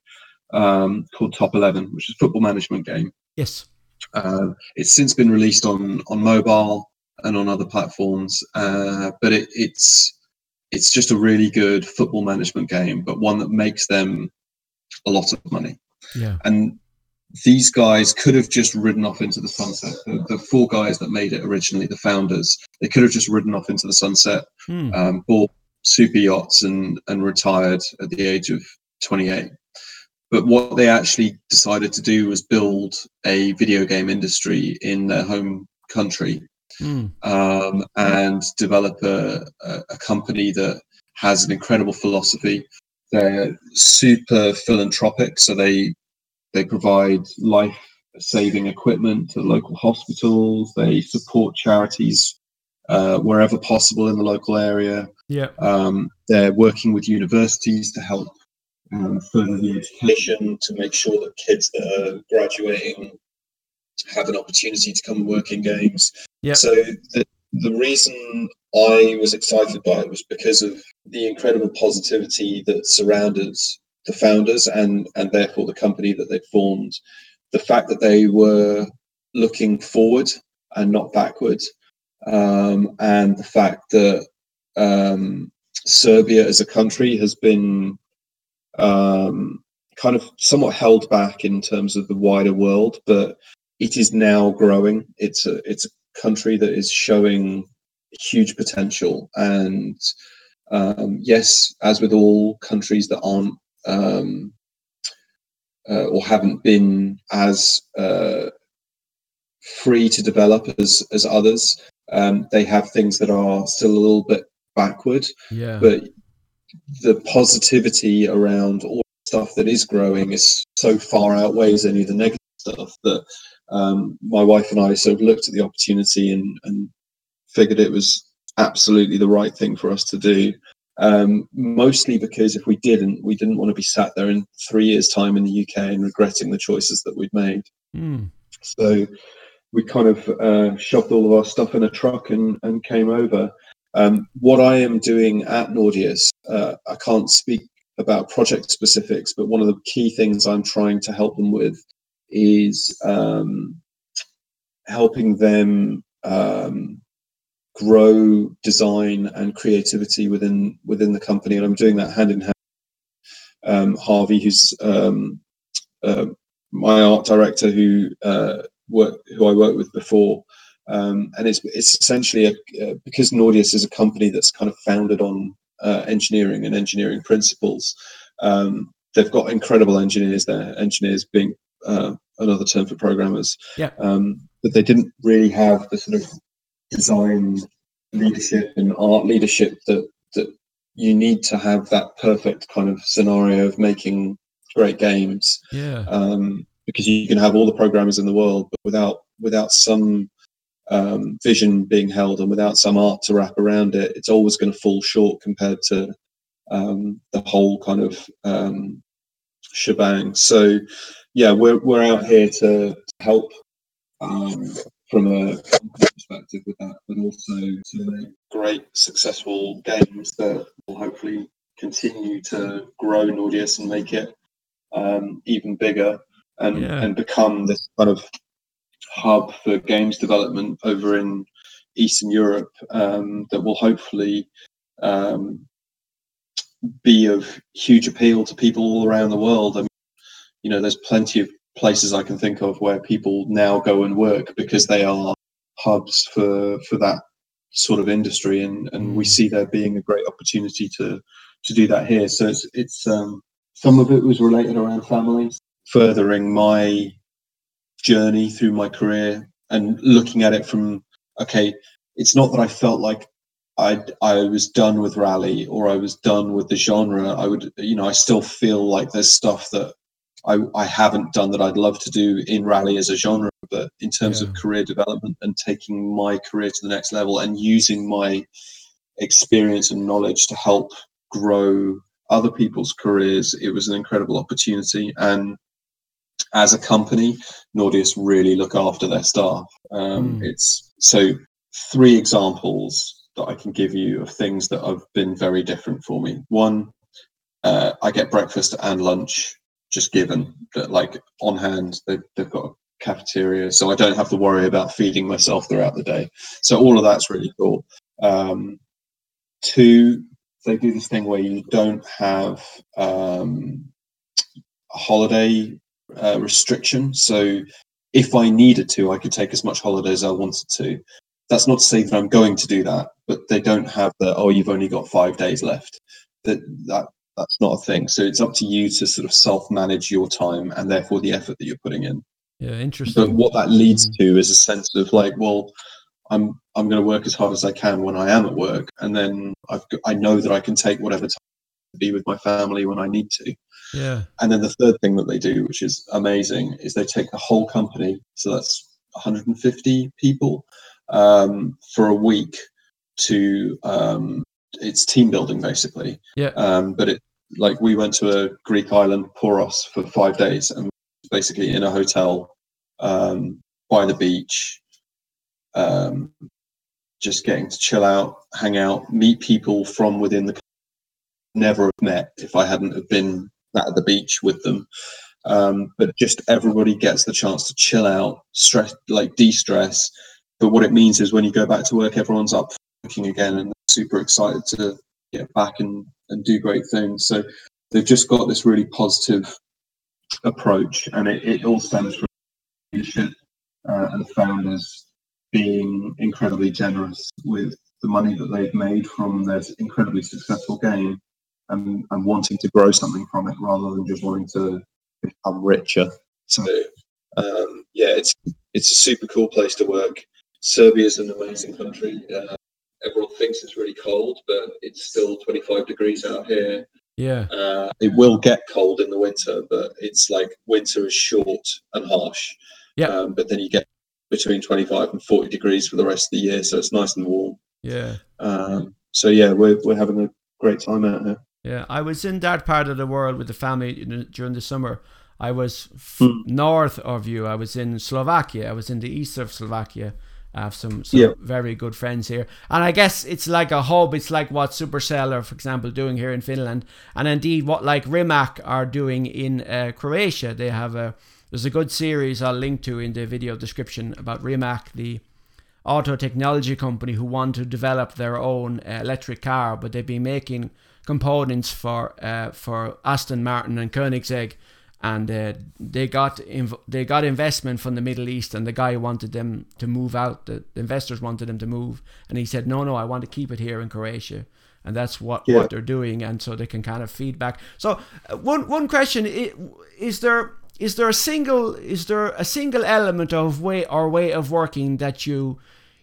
um, called Top Eleven, which is a football management game. Yes. Uh, it's since been released on on mobile and on other platforms, uh, but it, it's it's just a really good football management game, but one that makes them a lot of money. Yeah. And these guys could have just ridden off into the sunset. The, the, four guys that made it originally, the founders, they could have just ridden off into the sunset, hmm. um, bought super yachts and and retired at the age of 28 but what they actually decided to do was build a video game industry in their home country mm. um, and develop a, a, company that has an incredible philosophy. They're super philanthropic, so they they provide life saving equipment to local hospitals. They support charities uh, wherever possible in the local area. Yeah, um, they're working with universities to help um, further the education to make sure that kids that are graduating have an opportunity to come and work in games. Yeah. So the the reason I was excited by it was because of the incredible positivity that surrounded the founders and and therefore the company that they formed. The fact that they were looking forward and not backward, um, and the fact that um, Serbia as a country has been um, kind of somewhat held back in terms of the wider world, but it is now growing. It's a it's a country that is showing huge potential, and um, yes, as with all countries that aren't um, uh, or haven't been as uh, free to develop as as others, um, they have things that are still a little bit backward. Yeah. But the positivity around all stuff that is growing is so far outweighs any of the negative stuff that um, my wife and I sort of looked at the opportunity and, and figured it was absolutely the right thing for us to do. Um, mostly because if we didn't, we didn't want to be sat there in three years' time in the UK and regretting the choices that we'd made. Mm. So we kind of uh, shoved all of our stuff in a truck and, and came over. Um, what I am doing at Nordeus, uh, I can't speak about project specifics, but one of the key things I'm trying to help them with is um, helping them um, grow design and creativity within within the company, and I'm doing that hand in hand. Um, Harvey, who's um, uh, my art director, who uh, work, who I worked with before, um, and it's it's essentially a, uh, because Nordeus is a company that's kind of founded on uh, engineering and engineering principles. Um, they've got incredible engineers there. Engineers being uh, another term for programmers. Yeah. Um, but they didn't really have the sort of design leadership and art leadership that that you need to have that perfect kind of scenario of making great games. Yeah. Um, because you can have all the programmers in the world, but without without some um, vision being held and without some art to wrap around it, it's always going to fall short compared to um, the whole kind of um, shebang. So, yeah, we're we're out here to help um, from a perspective with that, but also to make great, successful games that will hopefully continue to grow Nordeus and make it um, even bigger and yeah. and become this kind of hub for games development over in Eastern Europe um, that will hopefully um, be of huge appeal to people all around the world. I mean, you know, there's plenty of places I can think of where people now go and work because they are hubs for for that sort of industry, and and we see there being a great opportunity to to do that here. So it's it's um, some of it was related around families, furthering my journey through my career and looking at it from okay it's not that i felt like i i was done with rally or i was done with the genre. I would you know i still feel like there's stuff that i i haven't done that i'd love to do in rally as a genre. But in terms yeah. of career development and taking my career to the next level and using my experience and knowledge to help grow other people's careers it was an incredible opportunity. And as a company, Nordeus really look after their staff. Um, mm. It's so three examples that I can give you of things that have been very different for me. One, uh, I get breakfast and lunch just given that like on hand. They've, they've got a cafeteria, so I don't have to worry about feeding myself throughout the day. So all of that's really cool. Um, two, they do this thing where you don't have um, a holiday uh, restriction. So if I needed to, I could take as much holiday as I wanted to. That's not to say that I'm going to do that, but they don't have the oh, you've only got five days left. That that that's not a thing. So it's up to you to sort of self-manage your time and therefore the effort that you're putting in. Yeah, interesting. But what that leads mm. to is a sense of like, well, I'm I'm going to work as hard as I can when I am at work, and then I've got, I know that I can take whatever time to be with my family when I need to. Yeah. And then the third thing that they do, which is amazing, is they take the whole company, so that's 150 people, um, for a week to um, it's team building basically. Yeah. Um, but it like we went to a Greek island, Poros, for five days, and basically in a hotel um, by the beach, um, just getting to chill out, hang out, meet people from within the never have met if I hadn't have been at the beach with them. Um, but just everybody gets the chance to chill out, stress, like de-stress. But what it means is when you go back to work, everyone's up working again and super excited to get back and, and do great things. So they've just got this really positive approach, and it, it all stems from leadership uh, and founders being incredibly generous with the money that they've made from their incredibly successful game and, and wanting to grow something from it rather than just wanting to become richer. So um, yeah, it's it's a super cool place to work. Serbia is an amazing country. Uh, everyone thinks it's really cold, but it's still 25 degrees out here. Yeah. Uh, it will get cold in the winter, but it's like winter is short and harsh. Yeah. Um, but then you get between 25 and 40 degrees for the rest of the year, so it's nice and warm. Yeah. Um, so yeah, we're we're having a great time out here. Yeah. I was in that part of the world with the family during the summer. I was f- Hmm. north of you. I was in Slovakia. I was in the east of Slovakia. I have some, some Yeah. very good friends here. And I guess it's like a hub. It's like what Supercell are, for example, doing here in Finland. And indeed, what like Rimac are doing in uh, Croatia. They have a, there's a good series I'll link to in the video description about Rimac, the auto technology company who want to develop their own uh, electric car, but they've been making components for uh, for Aston Martin and Koenigsegg, and uh, they got inv- they got investment from the Middle East, and the guy wanted them to move out. The, the investors wanted them to move, and he said, "No, no, I want to keep it here in Croatia." And that's what, Yeah. what they're doing, and so they can kind of feedback. So, uh, one one question i- is there is there a single is there a single element of way or way of working that you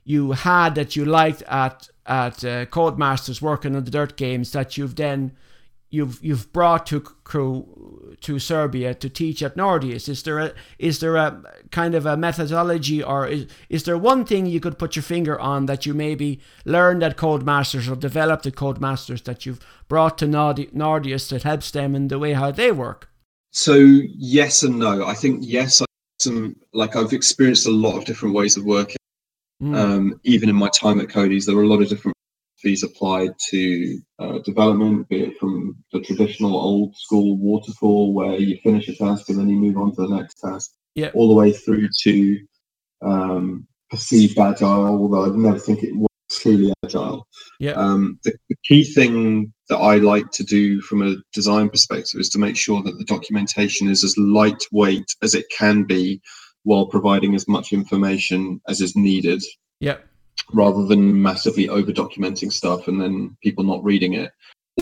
you had that you liked at at uh, Codemasters working on the dirt games that you've then you've you've brought to crew to Serbia to teach at Nordeus? Is there a is there a kind of a methodology or is, is there one thing you could put your finger on that you maybe learned at Codemasters or developed at Codemasters that you've brought to Nordi- Nordeus that helps them in the way how they work? So yes and no. I think yes. Some like I've experienced a lot of different ways of working. Mm. Um, even in my time at Codies, there were a lot of different fees applied to uh, development, be it from the traditional old school waterfall where you finish a task and then you move on to the next task, Yeah. all the way through to um, perceived agile, although I never think it was truly agile. yeah. Um, the, the key thing that I like to do from a design perspective is to make sure that the documentation is as lightweight as it can be while providing as much information as is needed yeah. rather than massively over documenting stuff and then people not reading it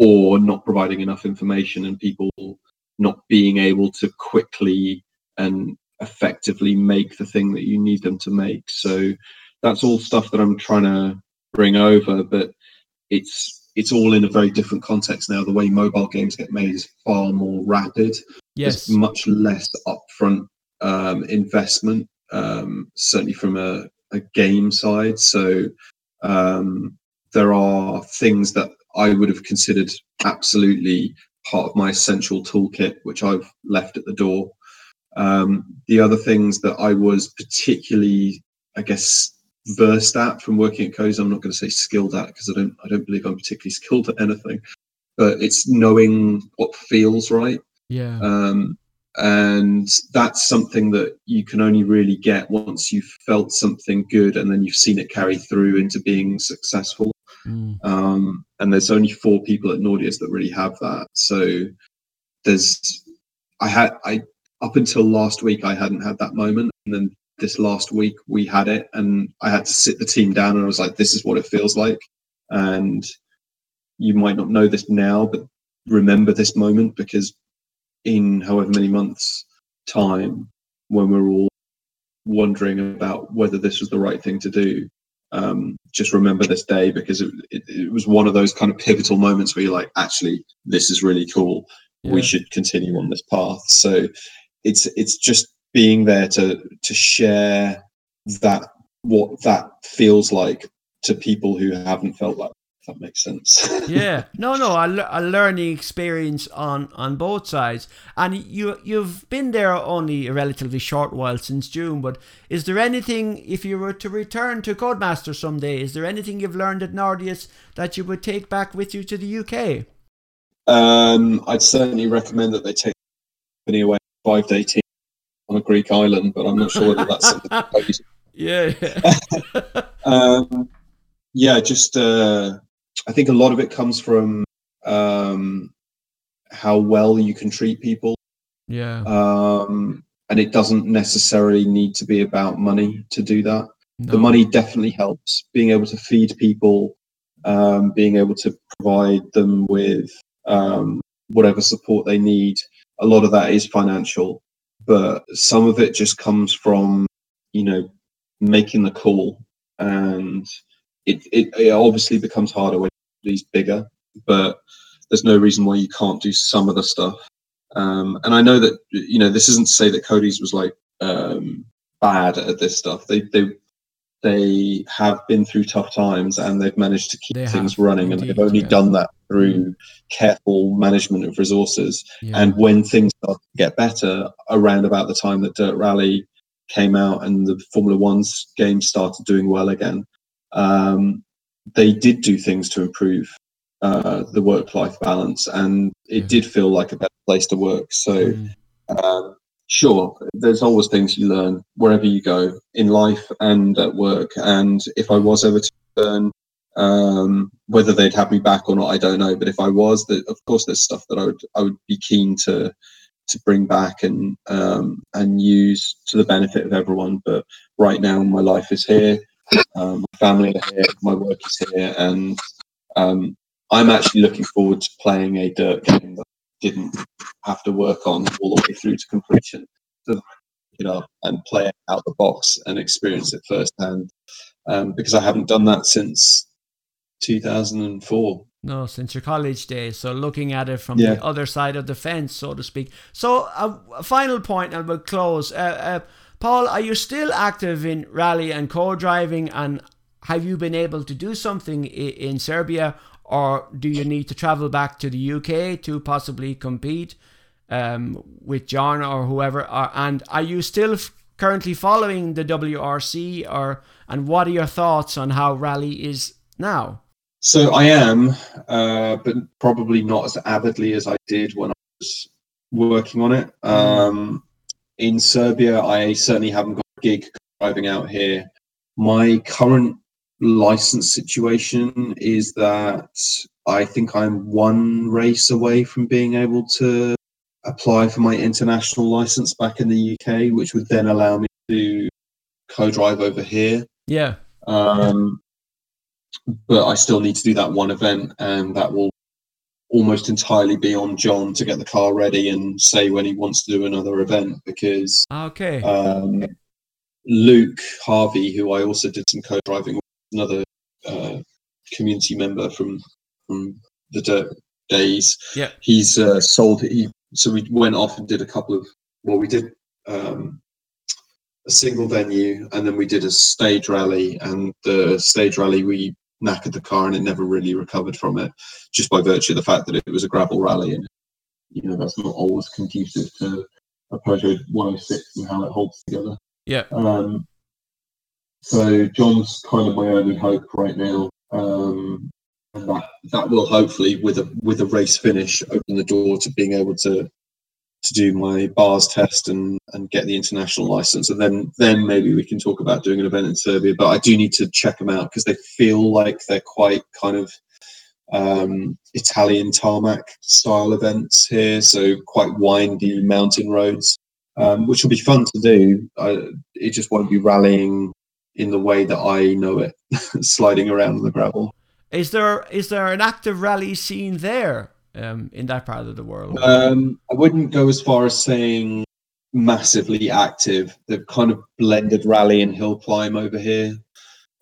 or not providing enough information and people not being able to quickly and effectively make the thing that you need them to make so that's all stuff that i'm trying to bring over but it's it's all in a very different context now the way mobile games get made is far more rapid Yes. there's much less upfront um, investment, um, certainly from a, a game side. So um, there are things that I would have considered absolutely part of my essential toolkit, which I've left at the door. Um, the other things that I was particularly, I guess, versed at from working at Codies, I'm not going to say skilled at because I don't, I don't believe I'm particularly (laughs) skilled at anything, but it's knowing what feels right Yeah. um, and that's something that you can only really get once you've felt something good and then you've seen it carry through into being successful. Mm. um, and there's only four people at Nordeus that really have that. So there's i had i up until last week i hadn't had that moment. And then this last week we had it. And i had to sit the team down and i was like this is what it feels like. And you might not know this now but remember this moment because in however many months time when we're all wondering about whether this was the right thing to do um, just remember this day because it, it, it, was one of those kind of pivotal moments where you're like, actually, this is really cool. Yeah. We should continue on this path. So it's it's just being there to to share that what that feels like to people who haven't felt that that makes sense. yeah, (laughs) no, no, a, a learning experience on on both sides, and you you've been there only a relatively short while since June. But is there anything, if you were to return to Codemaster someday, is there anything you've learned at Nordeus that you would take back with you to the UK? Um, I'd certainly recommend that they take the company away five day team on a Greek island, but I'm not sure whether that's (laughs) yeah. yeah. (laughs) um, yeah, just uh, I think a lot of it comes from um, how well you can treat people. Yeah. Um, and it doesn't necessarily need to be about money to do that. No. The money definitely helps. Being able to feed people, um, being able to provide them with um, whatever support they need. A lot of that is financial, but some of it just comes from, you know, making the call and it, it, it obviously becomes harder when he's bigger, but there's no reason why you can't do some of the stuff. Um, and I know that you know this isn't to say that Codies was like um, bad at this stuff. They they they have been through tough times and they've managed to keep they things running, indeed, and they've only yeah. done that through mm. careful management of resources. Yeah. And when things start to get better, around about the time that Dirt Rally came out and the Formula One's game started doing well again, um, they did do things to improve uh, the work-life balance, and it yeah. did feel like a better place to work. So, mm. um, sure, there's always things you learn wherever you go in life and at work. And if I was ever to learn, um, whether they'd have me back or not, I don't know. But if I was, that of course, there's stuff that I would I would be keen to to bring back and um, and use to the benefit of everyone. But right now, my life is here. Um, my family are here, my work is here, and um, I'm actually looking forward to playing a dirt game that I didn't have to work on all the way through to completion. To pick it up and play it out the box and experience it firsthand, um, because I haven't done that since 2004. No, since your college days. So looking at it from yeah. the other side of the fence, so to speak. So uh, a final point, and we'll close. Uh, uh, Paul, are you still active in rally and co-driving, and have you been able to do something in Serbia, or do you need to travel back to the UK to possibly compete um, with Jon or whoever? and are you still currently following the WRC, or and what are your thoughts on how rally is now? So I am, uh, but probably not as avidly as I did when I was working on it. Mm. Um, in Serbia, I certainly haven't got a gig driving out here. My current license situation is that I think I'm one race away from being able to apply for my international license back in the UK, which would then allow me to co-drive over here. Yeah. Um, but I still need to do that one event, and that will almost entirely be on Jon to get the car ready and say when he wants to do another event because okay. Um, Luke Harvey, who I also did some co-driving with, another uh, community member from from the dirt days. Yeah, he's uh, sold. He so we went off and did a couple of well, we did um, a single venue and then we did a stage rally and the stage rally we knackered the car and it never really recovered from it, just by virtue of the fact that it was a gravel rally and you know that's not always conducive to a Peugeot 106 and how it holds together. Yeah. Um, so Jon's kind of my only hope right now, um, and that that will hopefully, with a with a race finish, open the door to being able to to do my bars test and and get the international license. And then then maybe we can talk about doing an event in serbia but i do need to check them out because they feel like they're quite kind of um, italian tarmac style events here. So quite windy mountain roads um, which will be fun to do. I, it just won't be rallying in the way that i know it (laughs) sliding around on the gravel. Is there is there an active rally scene there um, in that part of the world? Um, I wouldn't go as far as saying massively active. They've kind of blended rally and hill climb over here.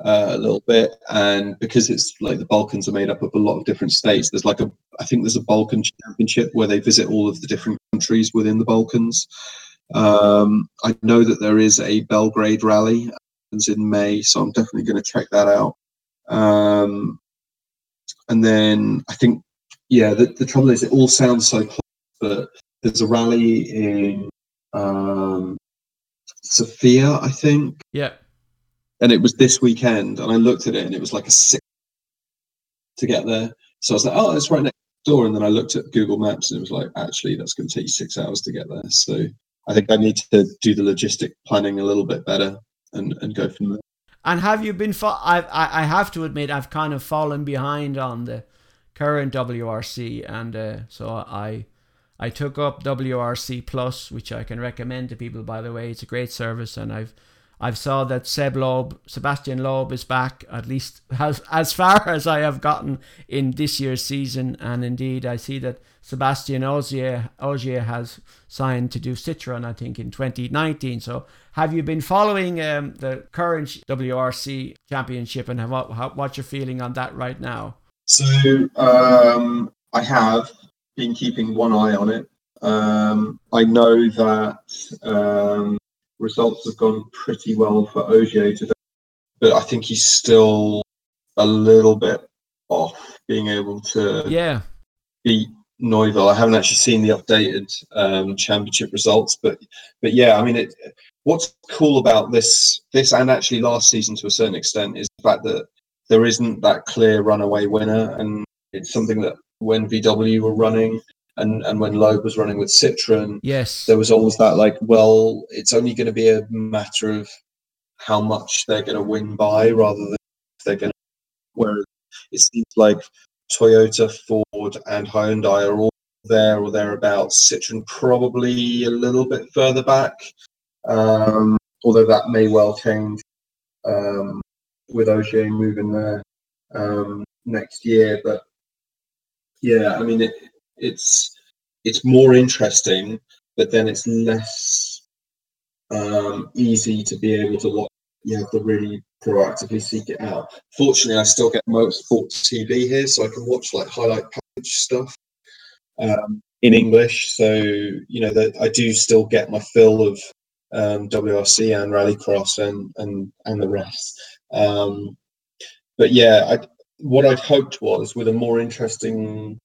uh, a little bit, and because it's like the Balkans are made up of a lot of different states, there's like a I think there's a Balkan championship where they visit all of the different countries within the Balkans. Um, I know that there is a Belgrade rally in May, so I'm definitely going to check that out. Um, and then I think, yeah, the, the trouble is it all sounds so close, but there's a rally in um, Sofia, I think. Yeah. And it was this weekend, and I looked at it, and it was like a six to get there. So I was like, oh, it's right next door. And then I looked at Google Maps, and it was like, actually, that's going to take you six hours to get there. So I think I need to do the logistic planning a little bit better and, and go from there. And have you been? Fo- I I have to admit I've kind of fallen behind on the current WRC, and uh, so I I took up WRC Plus, which I can recommend to people. By the way, it's a great service, and I've I've saw that Seb Loeb, Sebastian Loeb is back, at least (laughs) as, as far as I have gotten in this year's season. And indeed, I see that Sebastian Ogier, Ogier has signed to do Citroën, I think, in 2019. So have you been following um, the current WRC championship and what, how, what's your feeling on that right now? So um, I have been keeping one eye on it. Um, I know that um, results have gone pretty well for Ogier today, but I think he's still a little bit off being able to yeah beat Neuville. I haven't actually seen the updated um, championship results, but but yeah, I mean, it, what's cool about this this and actually last season to a certain extent is the fact that there isn't that clear runaway winner, and it's something that when VW were running, and and when Loeb was running with Citroen, yes, there was always that like, well, it's only going to be a matter of how much they're going to win by, rather than they're going to. Whereas it seems like Toyota, Ford, and Hyundai are all there or thereabouts. Citroen probably a little bit further back, um, although that may well change um, with Ogier moving there um, next year. But yeah, I mean, it, it's it's more interesting, but then it's less um, easy to be able to watch. You have to really proactively seek it out. Fortunately, I still get Motorsport TV here, so I can watch like highlight package stuff um, in English. So you know that I do still get my fill of um, WRC and Rallycross and and and the rest. Um, but yeah, I, what I'd hoped was with a more interesting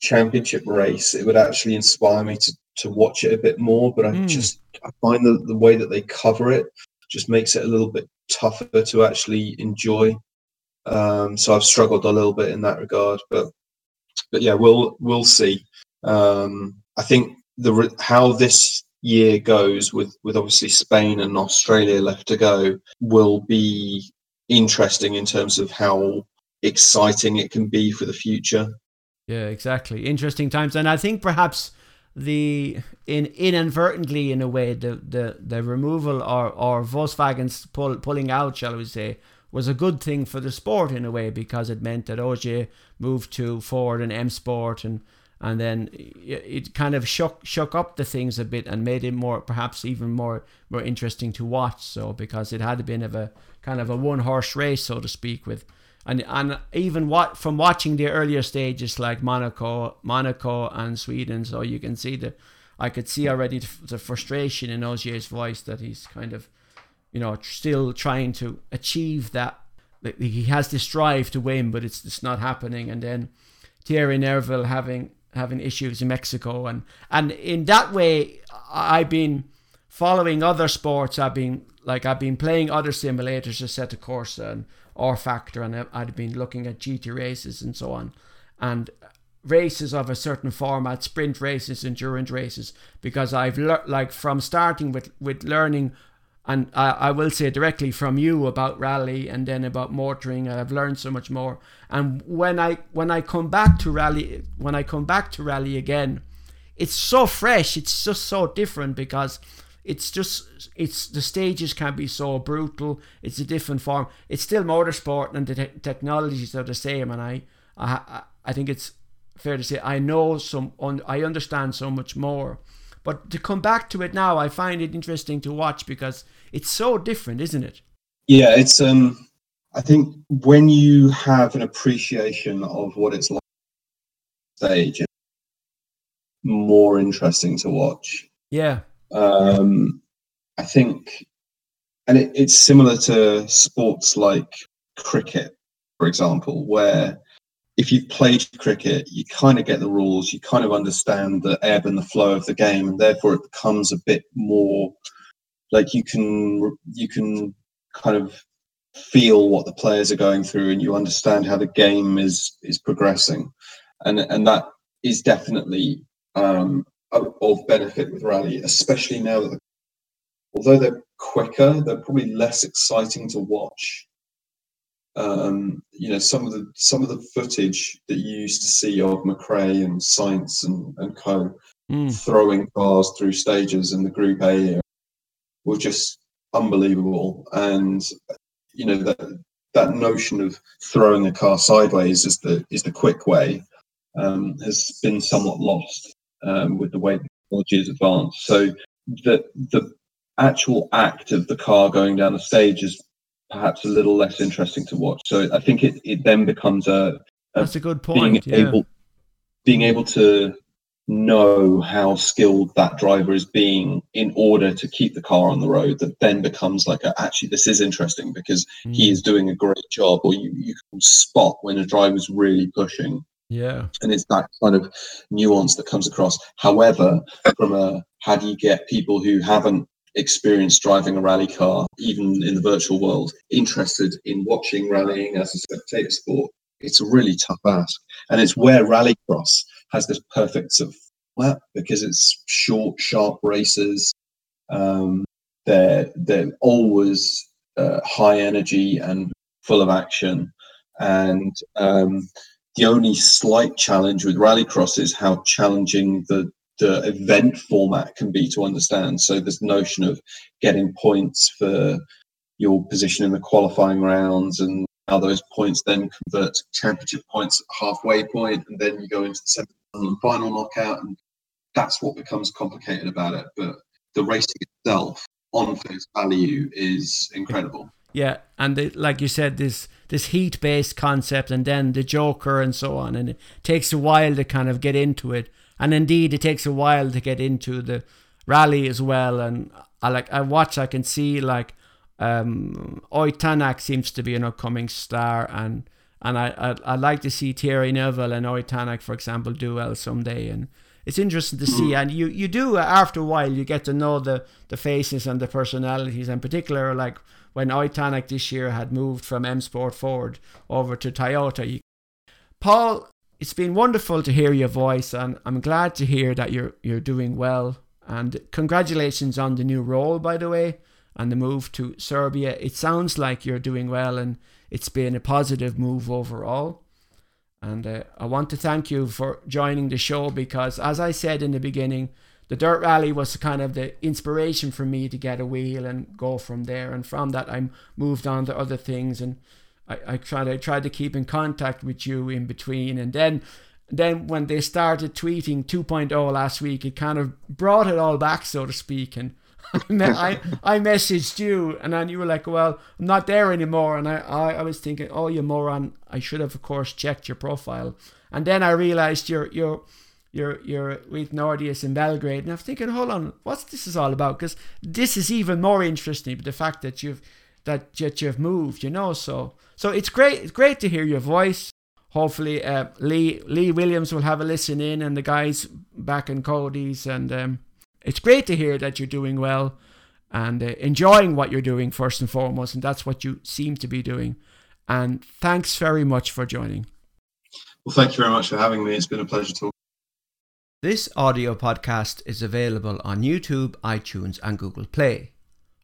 championship race, it would actually inspire me to to watch it a bit more. But I mm. just I find the the way that they cover it just makes it a little bit tougher to actually enjoy. Um, so I've struggled a little bit in that regard, but but yeah, we'll we'll see. Um, I think the how this year goes with with obviously Spain and Australia left to go will be interesting in terms of how exciting it can be for the future. Yeah, exactly. Interesting times, and I think perhaps the in inadvertently in a way the the, the removal or or Volkswagen's pull, pulling out, shall we say, was a good thing for the sport in a way because it meant that Ogier moved to Ford and M Sport and and then it kind of shook shook up the things a bit and made it more perhaps even more more interesting to watch. So because it had been of a kind of a one horse race, so to speak, with and and even what from watching the earlier stages like Monaco, Monaco and Sweden, so you can see the, I could see already the, frustration in Ogier's voice that he's kind of, you know, still trying to achieve that. He has this drive to win, but it's it's not happening. And then Thierry Neuville having having issues in Mexico, and and in that way, I've been following other sports. I've been like I've been playing other simulators, just Assetto Corsa and rFactor and I'd been looking at GT races and so on, and races of a certain format, sprint races, endurance races, because I've learned like from starting with with learning, and I, I will say directly from you about rally and then about motoring, I've learned so much more. And when I when I come back to rally, when I come back to rally again, it's so fresh. It's just so different because it's just it's the stages can be so brutal. It's a different form. It's still motorsport, and the te- technologies are the same. And I, I, I think it's fair to say I know some, I understand so much more. But to come back to it now, I find it interesting to watch because it's so different, isn't it? Yeah, it's um, I think when you have an appreciation of what it's like stage, it's more interesting to watch. Yeah. Um, I think, and it, it's similar to sports like cricket, for example, where if you've played cricket, you kind of get the rules, you kind of understand the ebb and the flow of the game, and therefore it becomes a bit more like you can you can kind of feel what the players are going through and you understand how the game is is progressing and and that is definitely um, of benefit with rally especially now that the, although they're quicker they're probably less exciting to watch um, you know some of the some of the footage that you used to see of McRae and Sainz and and co mm. throwing cars through stages in the Group A were just unbelievable and you know that that notion of throwing a car sideways is the is the quick way um, has been somewhat lost um, with the way the technology has advanced. So the the actual act of the car going down the stage is perhaps a little less interesting to watch. So I think it, it then becomes a, a that's a good point. Being yeah. able being able to know how skilled that driver is being in order to keep the car on the road that then becomes like a, actually this is interesting because mm. he is doing a great job or you, you can spot when a driver's really pushing. Yeah. And it's that kind of nuance that comes across. However from a how do you get people who haven't experienced driving a rally car even in the virtual world interested in watching rallying as a spectator sport? It's a really tough ask. And it's where rallycross has this perfect sort of flat because it's short, sharp races. Um, they're they're always uh, high energy and full of action, and um, the only slight challenge with rallycross is how challenging the the event format can be to understand. So this notion of getting points for your position in the qualifying rounds and how those points then convert to championship points at halfway point, and then you go into the semi and final knockout, and that's what becomes complicated about it. But the racing itself, on face value, is incredible. Yeah, and the, like you said, this this heat based concept, and then the Joker and so on, and it takes a while to kind of get into it, and indeed it takes a while to get into the rally as well. And I like I watch, I can see like um, Ott Tänak seems to be an upcoming star, and and I, I would like to see Thierry Neuville and Tänak, for example, do well someday. And it's interesting to see. Hmm. And you, you do uh, after a while you get to know the the faces and the personalities, in particular like when Tänak this year had moved from M Sport Ford over to Toyota. Paul, it's been wonderful to hear your voice, and I'm glad to hear that you're you're doing well. And congratulations on the new role, by the way and the move to Serbia. It sounds like you're doing well and it's been a positive move overall. And uh, I want to thank you for joining the show because, as I said in the beginning, the Dirt Rally was kind of the inspiration for me to get a wheel and go from there. And from that, I moved on to other things. And I, I tried I tried to keep in contact with you in between. And then then when they started tweeting 2.0 last week, it kind of brought it all back, so to speak. And (laughs) I, I messaged you and then you were like, well, I'm not there anymore. And I, I, I was thinking, oh, you moron. I should have, of course, checked your profile. And then I realized you're, you're, you're, you're with Nordeus in Belgrade. And I'm thinking, hold on, what's this is all about? Because this is even more interesting, the fact that you've, that, that you've moved, you know? So, so it's great. It's great to hear your voice. Hopefully, uh, Lee Lee Williams will have a listen in, and the guys back in Codies, and um, it's great to hear that you're doing well and uh, enjoying what you're doing first and foremost, and that's what you seem to be doing. And thanks very much for joining. Well, thank you very much for having me. It's been a pleasure talking. This audio podcast is available on YouTube, iTunes, and Google Play,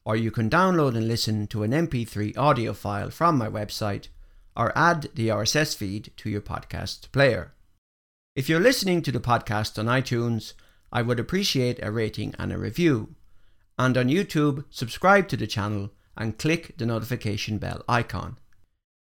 or you can download and listen to an MP3 audio file from my website or add the RSS feed to your podcast player. If you're listening to the podcast on iTunes, I would appreciate a rating and a review. And on YouTube, subscribe to the channel and click the notification bell icon.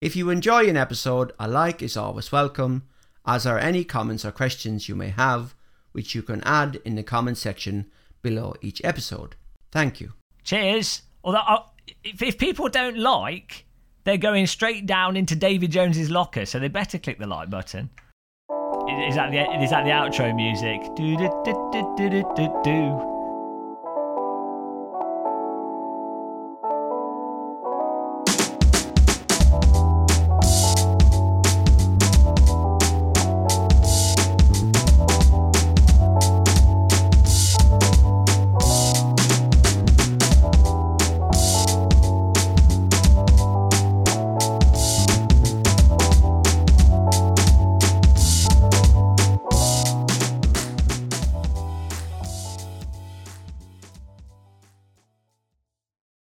If you enjoy an episode, a like is always welcome, as are any comments or questions you may have, which you can add in the comment section below each episode. Thank you. Cheers. Although, uh, if, if people don't like they're going straight down into David Jones's locker, so they better click the like button. Is that the is that the outro music? Do do do do do do do.